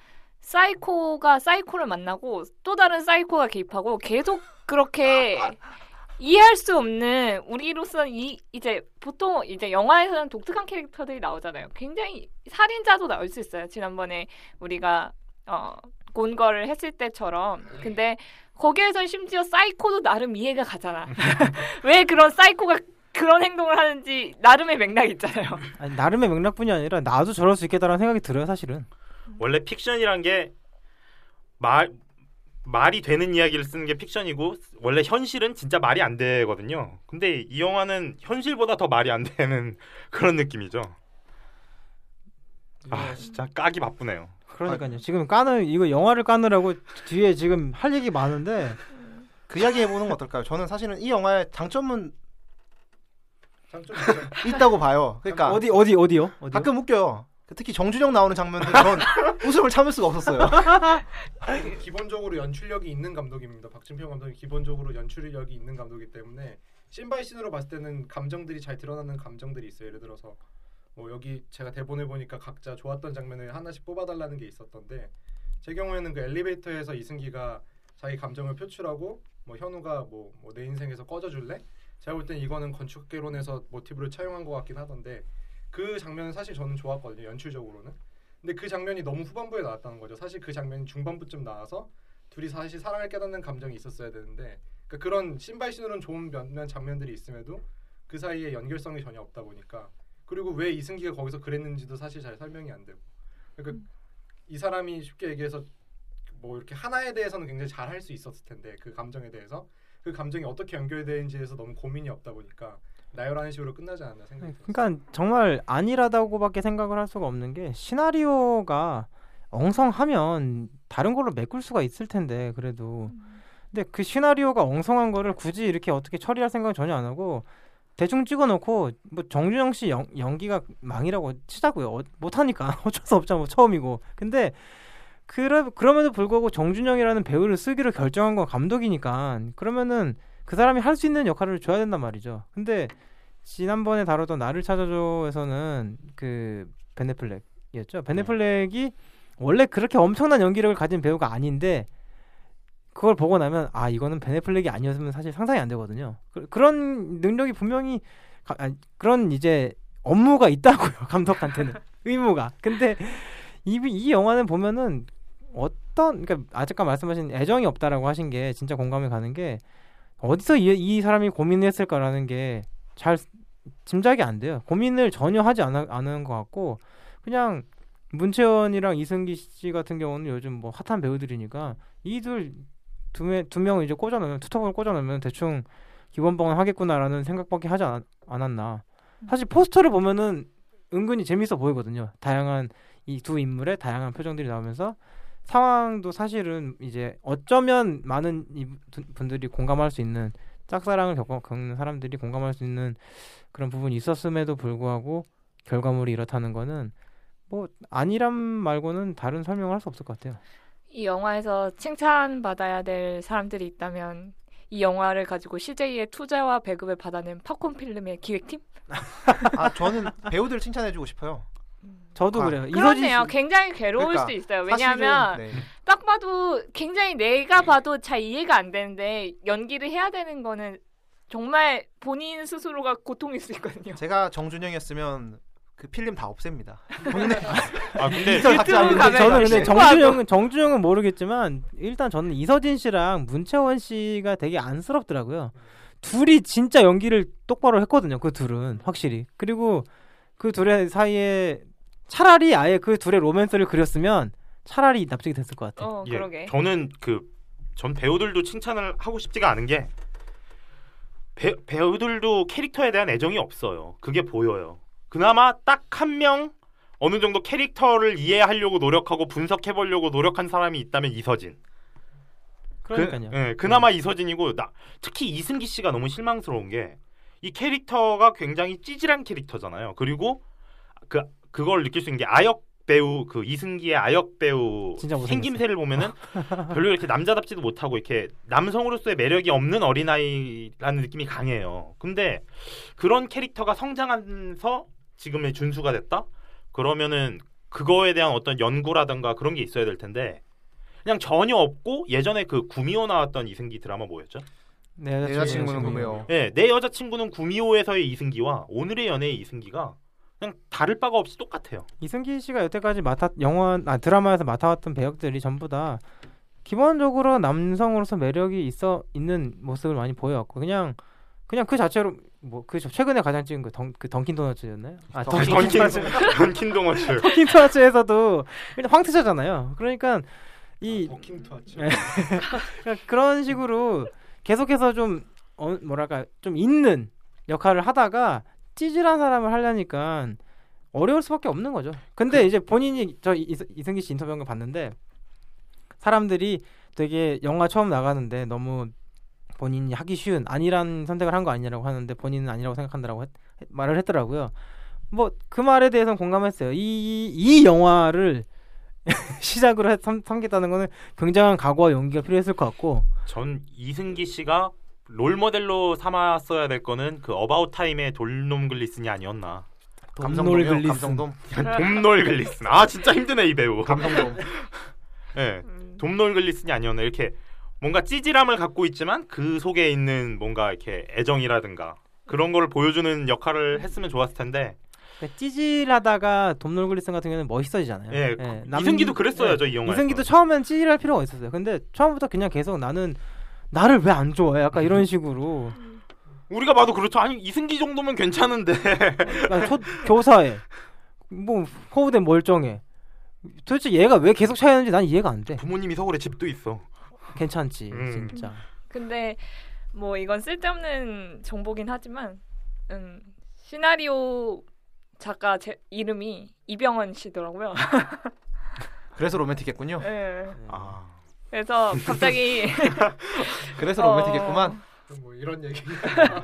사이코가 사이코를 만나고 또 다른 사이코가 개입하고 계속 그렇게 이해할 수 없는 우리로서는 이 이제 보통 이제 영화에서는 독특한 캐릭터들이 나오잖아요. 굉장히 살인자도 나올 수 있어요. 지난번에 우리가 어 곤거를 했을 때처럼. 근데 거기에선 심지어 사이코도 나름 이해가 가잖아. 왜 그런 사이코가 그런 행동을 하는지 나름의 맥락이 있잖아요. 아니, 나름의 맥락뿐이 아니라 나도 저럴 수 있겠다라는 생각이 들어요, 사실은. 원래 픽션이란 게 말 말이 되는 이야기를 쓰는 게 픽션이고 원래 현실은 진짜 말이 안 되거든요. 근데 이 영화는 현실보다 더 말이 안 되는 그런 느낌이죠. 아 진짜 까기 바쁘네요. 그러니까요. 지금 까는 이거 영화를 까느라고 뒤에 지금 할 얘기 많은데 그 이야기 해보는 건 어떨까요? 저는 사실은 이 영화의 장점은 장점. 있다고 봐요. 그러니까 어디 어디 어디요? 어디요? 가끔 웃겨요. 특히 정준영 나오는 장면들 전 웃음을 참을 수가 없었어요. 기본적으로 연출력이 있는 감독입니다. 박진평 감독이 기본적으로 연출력이 있는 감독이기 때문에 씬바이 씬으로 봤을 때는 감정들이 잘 드러나는 감정들이 있어요. 예를 들어서 뭐 여기 제가 대본을 보니까 각자 좋았던 장면을 하나씩 뽑아달라는 게 있었던데 제 경우에는 그 엘리베이터에서 이승기가 자기 감정을 표출하고 뭐 현우가 뭐 내 인생에서 꺼져줄래? 제가 볼 땐 이거는 건축개론에서 모티브를 차용한 것 같긴 하던데 그 장면은 사실 저는 좋았거든요. 연출적으로는. 근데 그 장면이 너무 후반부에 나왔다는 거죠. 사실 그 장면이 중반부쯤 나와서 둘이 사실 사랑을 깨닫는 감정이 있었어야 되는데 그러니까 그런 신발 신으로는 좋은 몇몇 장면들이 있음에도 그 사이에 연결성이 전혀 없다 보니까 그리고 왜 이승기가 거기서 그랬는지도 사실 잘 설명이 안 되고 그러니까 이 사람이 쉽게 얘기해서 뭐 이렇게 하나에 대해서는 굉장히 잘 할 수 있었을 텐데 그 감정에 대해서 그 감정이 어떻게 연결되는지에서 너무 고민이 없다 보니까 나열하는 식으로 끝나지 않았나 생각이 들었어요. 그러니까 정말 안일하다고밖에 생각을 할 수가 없는 게 시나리오가 엉성하면 다른 걸로 메꿀 수가 있을 텐데 그래도. 근데 그 시나리오가 엉성한 거를 굳이 이렇게 어떻게 처리할 생각은 전혀 안 하고 대충 찍어놓고 뭐 정준영 씨 연, 연기가 망이라고 치자고요. 어, 못하니까. 어쩔 수 없죠 뭐 처음이고. 근데 그러, 그럼에도 불구하고 정준영이라는 배우를 쓰기로 결정한 건 감독이니까. 그러면은 그 사람이 할 수 있는 역할을 줘야 된단 말이죠 근데 지난번에 다뤘던 나를 찾아줘에서는 그 베네플렉이었죠. 베네플렉이 원래 그렇게 엄청난 연기력을 가진 배우가 아닌데 그걸 보고 나면 아 이거는 베네플렉이 아니었으면 사실 상상이 안 되거든요. 그, 그런 능력이 분명히 가, 아니, 그런 이제 업무가 있다고요 감독한테는 의무가. 근데 이, 이 영화는 보면은 어떤 그러니까 아까 말씀하신 애정이 없다라고 하신 게 진짜 공감이 가는 게 어디서 이, 이 사람이 고민했을까라는 게 잘 짐작이 안 돼요. 고민을 전혀 하지 않아, 않은 것 같고 그냥 문채원이랑 이승기 씨 같은 경우는 요즘 뭐 핫한 배우들이니까 이들 두명두 명 이제 꽂아놓으면 투톱을 꽂아놓으면 대충 기본봉은 하겠구나라는 생각밖에 하지 않, 않았나. 사실 포스터를 보면은 은근히 재밌어 보이거든요. 다양한 이 두 인물의 다양한 표정들이 나오면서 상황도 사실은 이제 어쩌면 많은 이 분- 분들이 공감할 수 있는 짝사랑을 겪어, 겪는 사람들이 공감할 수 있는 그런 부분이 있었음에도 불구하고 결과물이 이렇다는 거는 뭐 아니람 말고는 다른 설명을 할 수 없을 것 같아요. 이 영화에서 칭찬받아야 될 사람들이 있다면 이 영화를 가지고 CJ의 투자와 배급을 받아낸 팝콘 필름의 기획팀? 아 저는 배우들 칭찬해주고 싶어요. 저도 아, 그래요. 그렇네요. 씨- 굉장히 괴로울 그러니까 수 있어요. 사실은, 왜냐하면 네. 딱 봐도 굉장히 내가 봐도 잘 이해가 안 되는데 연기를 해야 되는 거는 정말 본인 스스로가 고통일 수 있거든요. 제가 정준영이었으면 그 필름 다 없앱니다. 아 근데 저는 근데. 정준영은 정준영은 모르겠지만 일단 저는 이서진 씨랑 문채원 씨가 되게 안쓰럽더라고요. 둘이 진짜 연기를 똑바로 했거든요. 그 둘은 확실히. 그리고 그 둘의 사이에 차라리 아예 그 둘의 로맨스를 그렸으면 차라리 납득이 됐을 것 같아요. 어, 예, 그러게. 저는 그 전 배우들도 칭찬을 하고 싶지가 않은 게 배, 배우들도 캐릭터에 대한 애정이 없어요. 그게 보여요. 그나마 딱 한 명 어느 정도 캐릭터를 이해하려고 노력하고 분석해 보려고 노력한 사람이 있다면 이서진. 그러니까요. 그, 예, 그나마 이서진이고 나 특히 이승기 씨가 너무 실망스러운 게 이 캐릭터가 굉장히 찌질한 캐릭터잖아요. 그리고 그 그걸 느낄 수 있는 게 아역 배우 그 이승기의 아역 배우. 생김새를 보면은 별로 이렇게 남자답지도 못하고 이렇게 남성으로서의 매력이 없는 어린아이라는 느낌이 강해요. 근데 그런 캐릭터가 성장하면서 지금의 준수가 됐다? 그러면은 그거에 대한 어떤 연구라든가 그런 게 있어야 될 텐데 그냥 전혀 없고 예전에 그 구미호 나왔던 이승기 드라마 뭐였죠? 내내 여자친구는 구매요. 예, 내 여자친구는 구미호에서의 이승기와 오늘의 연애의 이승기가 그냥 다를 바가 없이 똑같아요. 이승기 씨가 여태까지 맡았 영화 아 드라마에서 맡아왔던 배역들이 전부 다 기본적으로 남성으로서 매력이 있어 있는 모습을 많이 보여왔고 그냥 그냥 그 자체로 뭐그 최근에 가장 찍은 그덩그 던킨 도너츠였나요? 아 던킨 던킨 도너츠 던킨 동어츠. 던킨 도너츠에서도 그냥 황태자잖아요. 그러니까 이 버킹 투아치. 예. 그러니까 그런 식으로 계속해서 좀 어, 뭐랄까 좀 있는 역할을 하다가 찌질한 사람을 하려니까 어려울 수밖에 없는 거죠. 근데 이제 본인이 저 이- 이승기 씨 인터뷰 한 거 봤는데 사람들이 되게 영화 처음 나가는데 너무 본인이 하기 쉬운 안이한 선택을 한 거 아니냐라고 하는데 본인은 아니라고 생각한다라고 했- 했- 말을 했더라고요. 뭐 그 말에 대해서는 공감했어요. 이 이 영화를 시작으로 했- 삼, 삼겠다는 거는 굉장한 각오와 용기가 필요했을 것 같고 전 이승기 씨가 롤 모델로 삼았어야 될 거는 그 어바웃 타임의 돌놈 글리슨이 아니었나. 감성돔이요. 글리슨. 감성돔. 돔놀 글리슨. 아 진짜 힘드네 이 배우. 감성돔. 예. 음. 돔놀 글리슨이 아니었나 이렇게 뭔가 찌질함을 갖고 있지만 그 속에 있는 뭔가 이렇게 애정이라든가 그런 걸 보여주는 역할을 했으면 좋았을 텐데 그러니까 찌질하다가 돔놀 글리슨 같은 경우는 멋있어지잖아요. 예, 예, 그- 남- 이승기도 그랬어야죠 예, 이 영화에서 이승기도 처음엔 찌질할 필요가 있었어요. 근데 처음부터 그냥 계속 나는 나를 왜 안 좋아해? 약간 이런 식으로 우리가 봐도 그렇죠 아니 이승기 정도면 괜찮은데 나 초, 교사해. 뭐 호우대 멀쩡해. 도대체 얘가 왜 계속 차였는지 난 이해가 안 돼. 부모님이 서울에 집도 있어 괜찮지 음. 진짜. 근데 뭐 이건 쓸데없는 정보긴 하지만 음, 시나리오 작가 제 이름이 이병헌 씨더라고요. 그래서 로맨틱했군요. 예. 아 그래서 갑자기 그래서 어, 로맨틱했구만. 뭐 이런 얘기.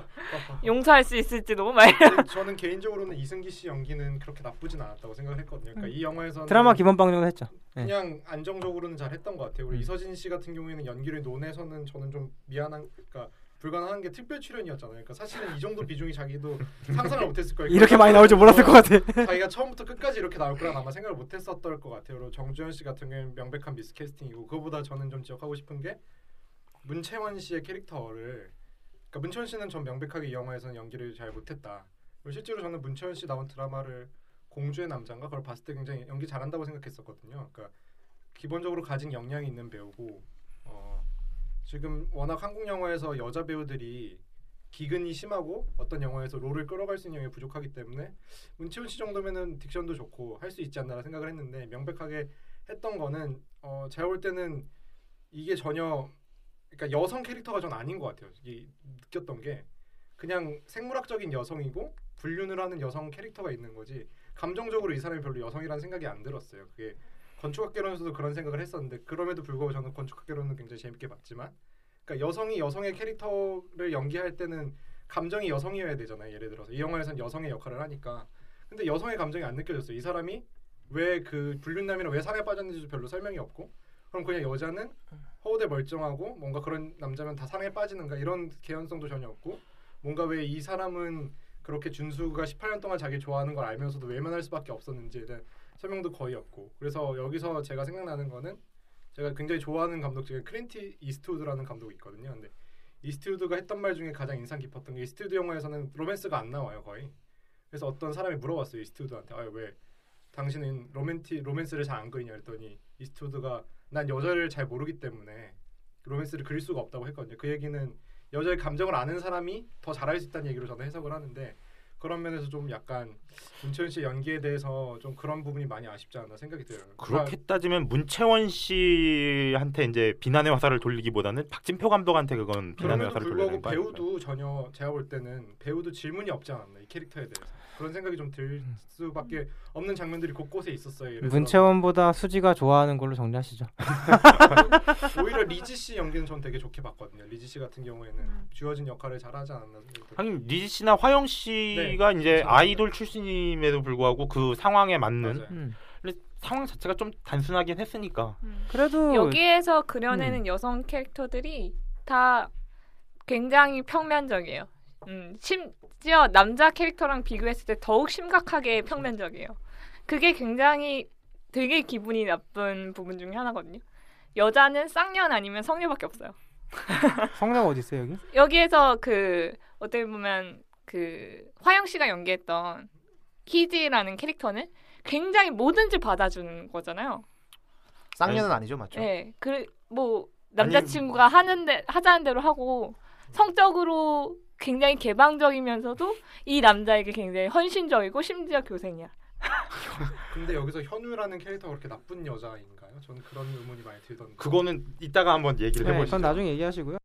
용서할 수 있을지도 말. 근데 저는 개인적으로는 이승기 씨 연기는 그렇게 나쁘진 않았다고 생각을 했거든요. 그러니까 이 영화에서는 드라마 기본 방정도 했죠. 네. 그냥 안정적으로는 잘 했던 것 같아요. 우리 음. 이서진 씨 같은 경우에는 연기를 논에서는 저는 좀 미안한, 그러니까 불가능한 게 특별 출연이었잖아요. 그러니까 사실은 이 정도 비중이 자기도 상상을 못했을 거예요. 이렇게 많이 나올 줄 몰랐을 것 같아. 자기가 처음부터 끝까지 이렇게 나올 거라 아마 생각을 못했었던 것 같아요. 그리고 정주현 씨 같은 경우는 명백한 미스 캐스팅이고 그거보다 저는 좀 지적하고 싶은 게 문채원 씨의 캐릭터를 그러니까 문채원 씨는 전 명백하게 이 영화에서는 연기를 잘 못했다. 그리고 실제로 저는 문채원 씨 나온 드라마를 공주의 남자인가 그걸 봤을 때 굉장히 연기 잘한다고 생각했었거든요. 그러니까 기본적으로 가진 역량이 있는 배우고 어, 지금 워낙 한국 영화에서 여자 배우들이 기근이 심하고 어떤 영화에서 롤을 끌어갈 수 있는 영역이 부족하기 때문에 문채원 씨 정도면은 딕션도 좋고 할 수 있지 않나라 생각을 했는데 명백하게 했던 거는 어 제가 볼 때는 이게 전혀 그러니까 여성 캐릭터가 전 아닌 것 같아요. 이 느꼈던 게 그냥 생물학적인 여성이고 불륜을 하는 여성 캐릭터가 있는 거지 감정적으로 이 사람이 별로 여성이라는 생각이 안 들었어요. 그게 건축학개론에서도 그런 생각을 했었는데 그럼에도 불구하고 저는 건축학개론은 굉장히 재밌게 봤지만 그러니까 여성이 여성의 캐릭터를 연기할 때는 감정이 여성이어야 되잖아요. 예를 들어서 이 영화에서는 여성의 역할을 하니까 근데 여성의 감정이 안 느껴졌어요. 이 사람이 왜 그 불륜남이랑 왜 사랑에 빠졌는지도 별로 설명이 없고 그럼 그냥 여자는 허우대 멀쩡하고 뭔가 그런 남자면 다 사랑에 빠지는가 이런 개연성도 전혀 없고 뭔가 왜 이 사람은 그렇게 준수가 18년 동안 자기 좋아하는 걸 알면서도 외면할 수밖에 없었는지에 대한 설명도 거의 없고 그래서 여기서 제가 생각나는 거는 제가 굉장히 좋아하는 감독 중에 클린트 이스트우드라는 감독이 있거든요. 근데 이스트우드가 했던 말 중에 가장 인상 깊었던 게 이스트우드 영화에서는 로맨스가 안 나와요 거의. 그래서 어떤 사람이 물어봤어요 이스트우드한테 아왜 당신은 로맨티 로맨스를 잘 안 그리냐 했더니 이스트우드가 난 여자를 잘 모르기 때문에 로맨스를 그릴 수가 없다고 했거든요. 그 얘기는 여자의 감정을 아는 사람이 더 잘할 수 있다는 얘기로 저는 해석을 하는데 그런 면에서 좀 약간 문채원 씨의 연기에 대해서 좀 그런 부분이 많이 아쉽지 않나 생각이 들어요. 그렇게 따지면 문채원 씨한테 이제 비난의 화살을 돌리기보다는 박진표 감독한테 그건 비난의 화살을 돌려야 불구하고 되는 거 아닐까요? 배우도 전혀 제가 볼 때는 배우도 질문이 없지 않았나 이 캐릭터에 대해서 그런 생각이 좀 들 수밖에 없는 장면들이 곳곳에 있었어요. 문채원보다 수지가 좋아하는 걸로 정리하시죠. 오히려 리지 씨 연기는 전 되게 좋게 봤거든요. 리지 씨 같은 경우에는 주어진 역할을 잘하지 않았나. 하긴 리지 씨나 화영 씨가 이제 네, 그렇죠. 아이돌 출신임에도 불구하고 그 상황에 맞는. 음. 상황 자체가 좀 단순하긴 했으니까 음. 그래도 여기에서 그려내는 여성 캐릭터들이 다 굉장히 평면적이에요. 음, 심지어 남자 캐릭터랑 비교했을 때 더욱 심각하게 평면적이에요. 그게 굉장히 되게 기분이 나쁜 부분 중에 하나거든요. 여자는 쌍년 아니면 성녀밖에 없어요. 성녀가 어디 있어요 여기? 여기에서 그 어떻게 보면 그 화영 씨가 연기했던 키지라는 캐릭터는 굉장히 뭐든지 받아주는 거잖아요. 쌍년은 아니죠, 맞죠? 네, 그뭐 남자친구가 하는데 하자는 대로 하고 성적으로 굉장히 개방적이면서도 이 남자에게 굉장히 헌신적이고 심지어 교생이야. 근데 여기서 현우라는 캐릭터가 그렇게 나쁜 여자인가요? 저는 그런 의문이 많이 들던데. 그거는 이따가 한번 얘기를 네, 해보시죠. 그건 나중에 얘기하시고요.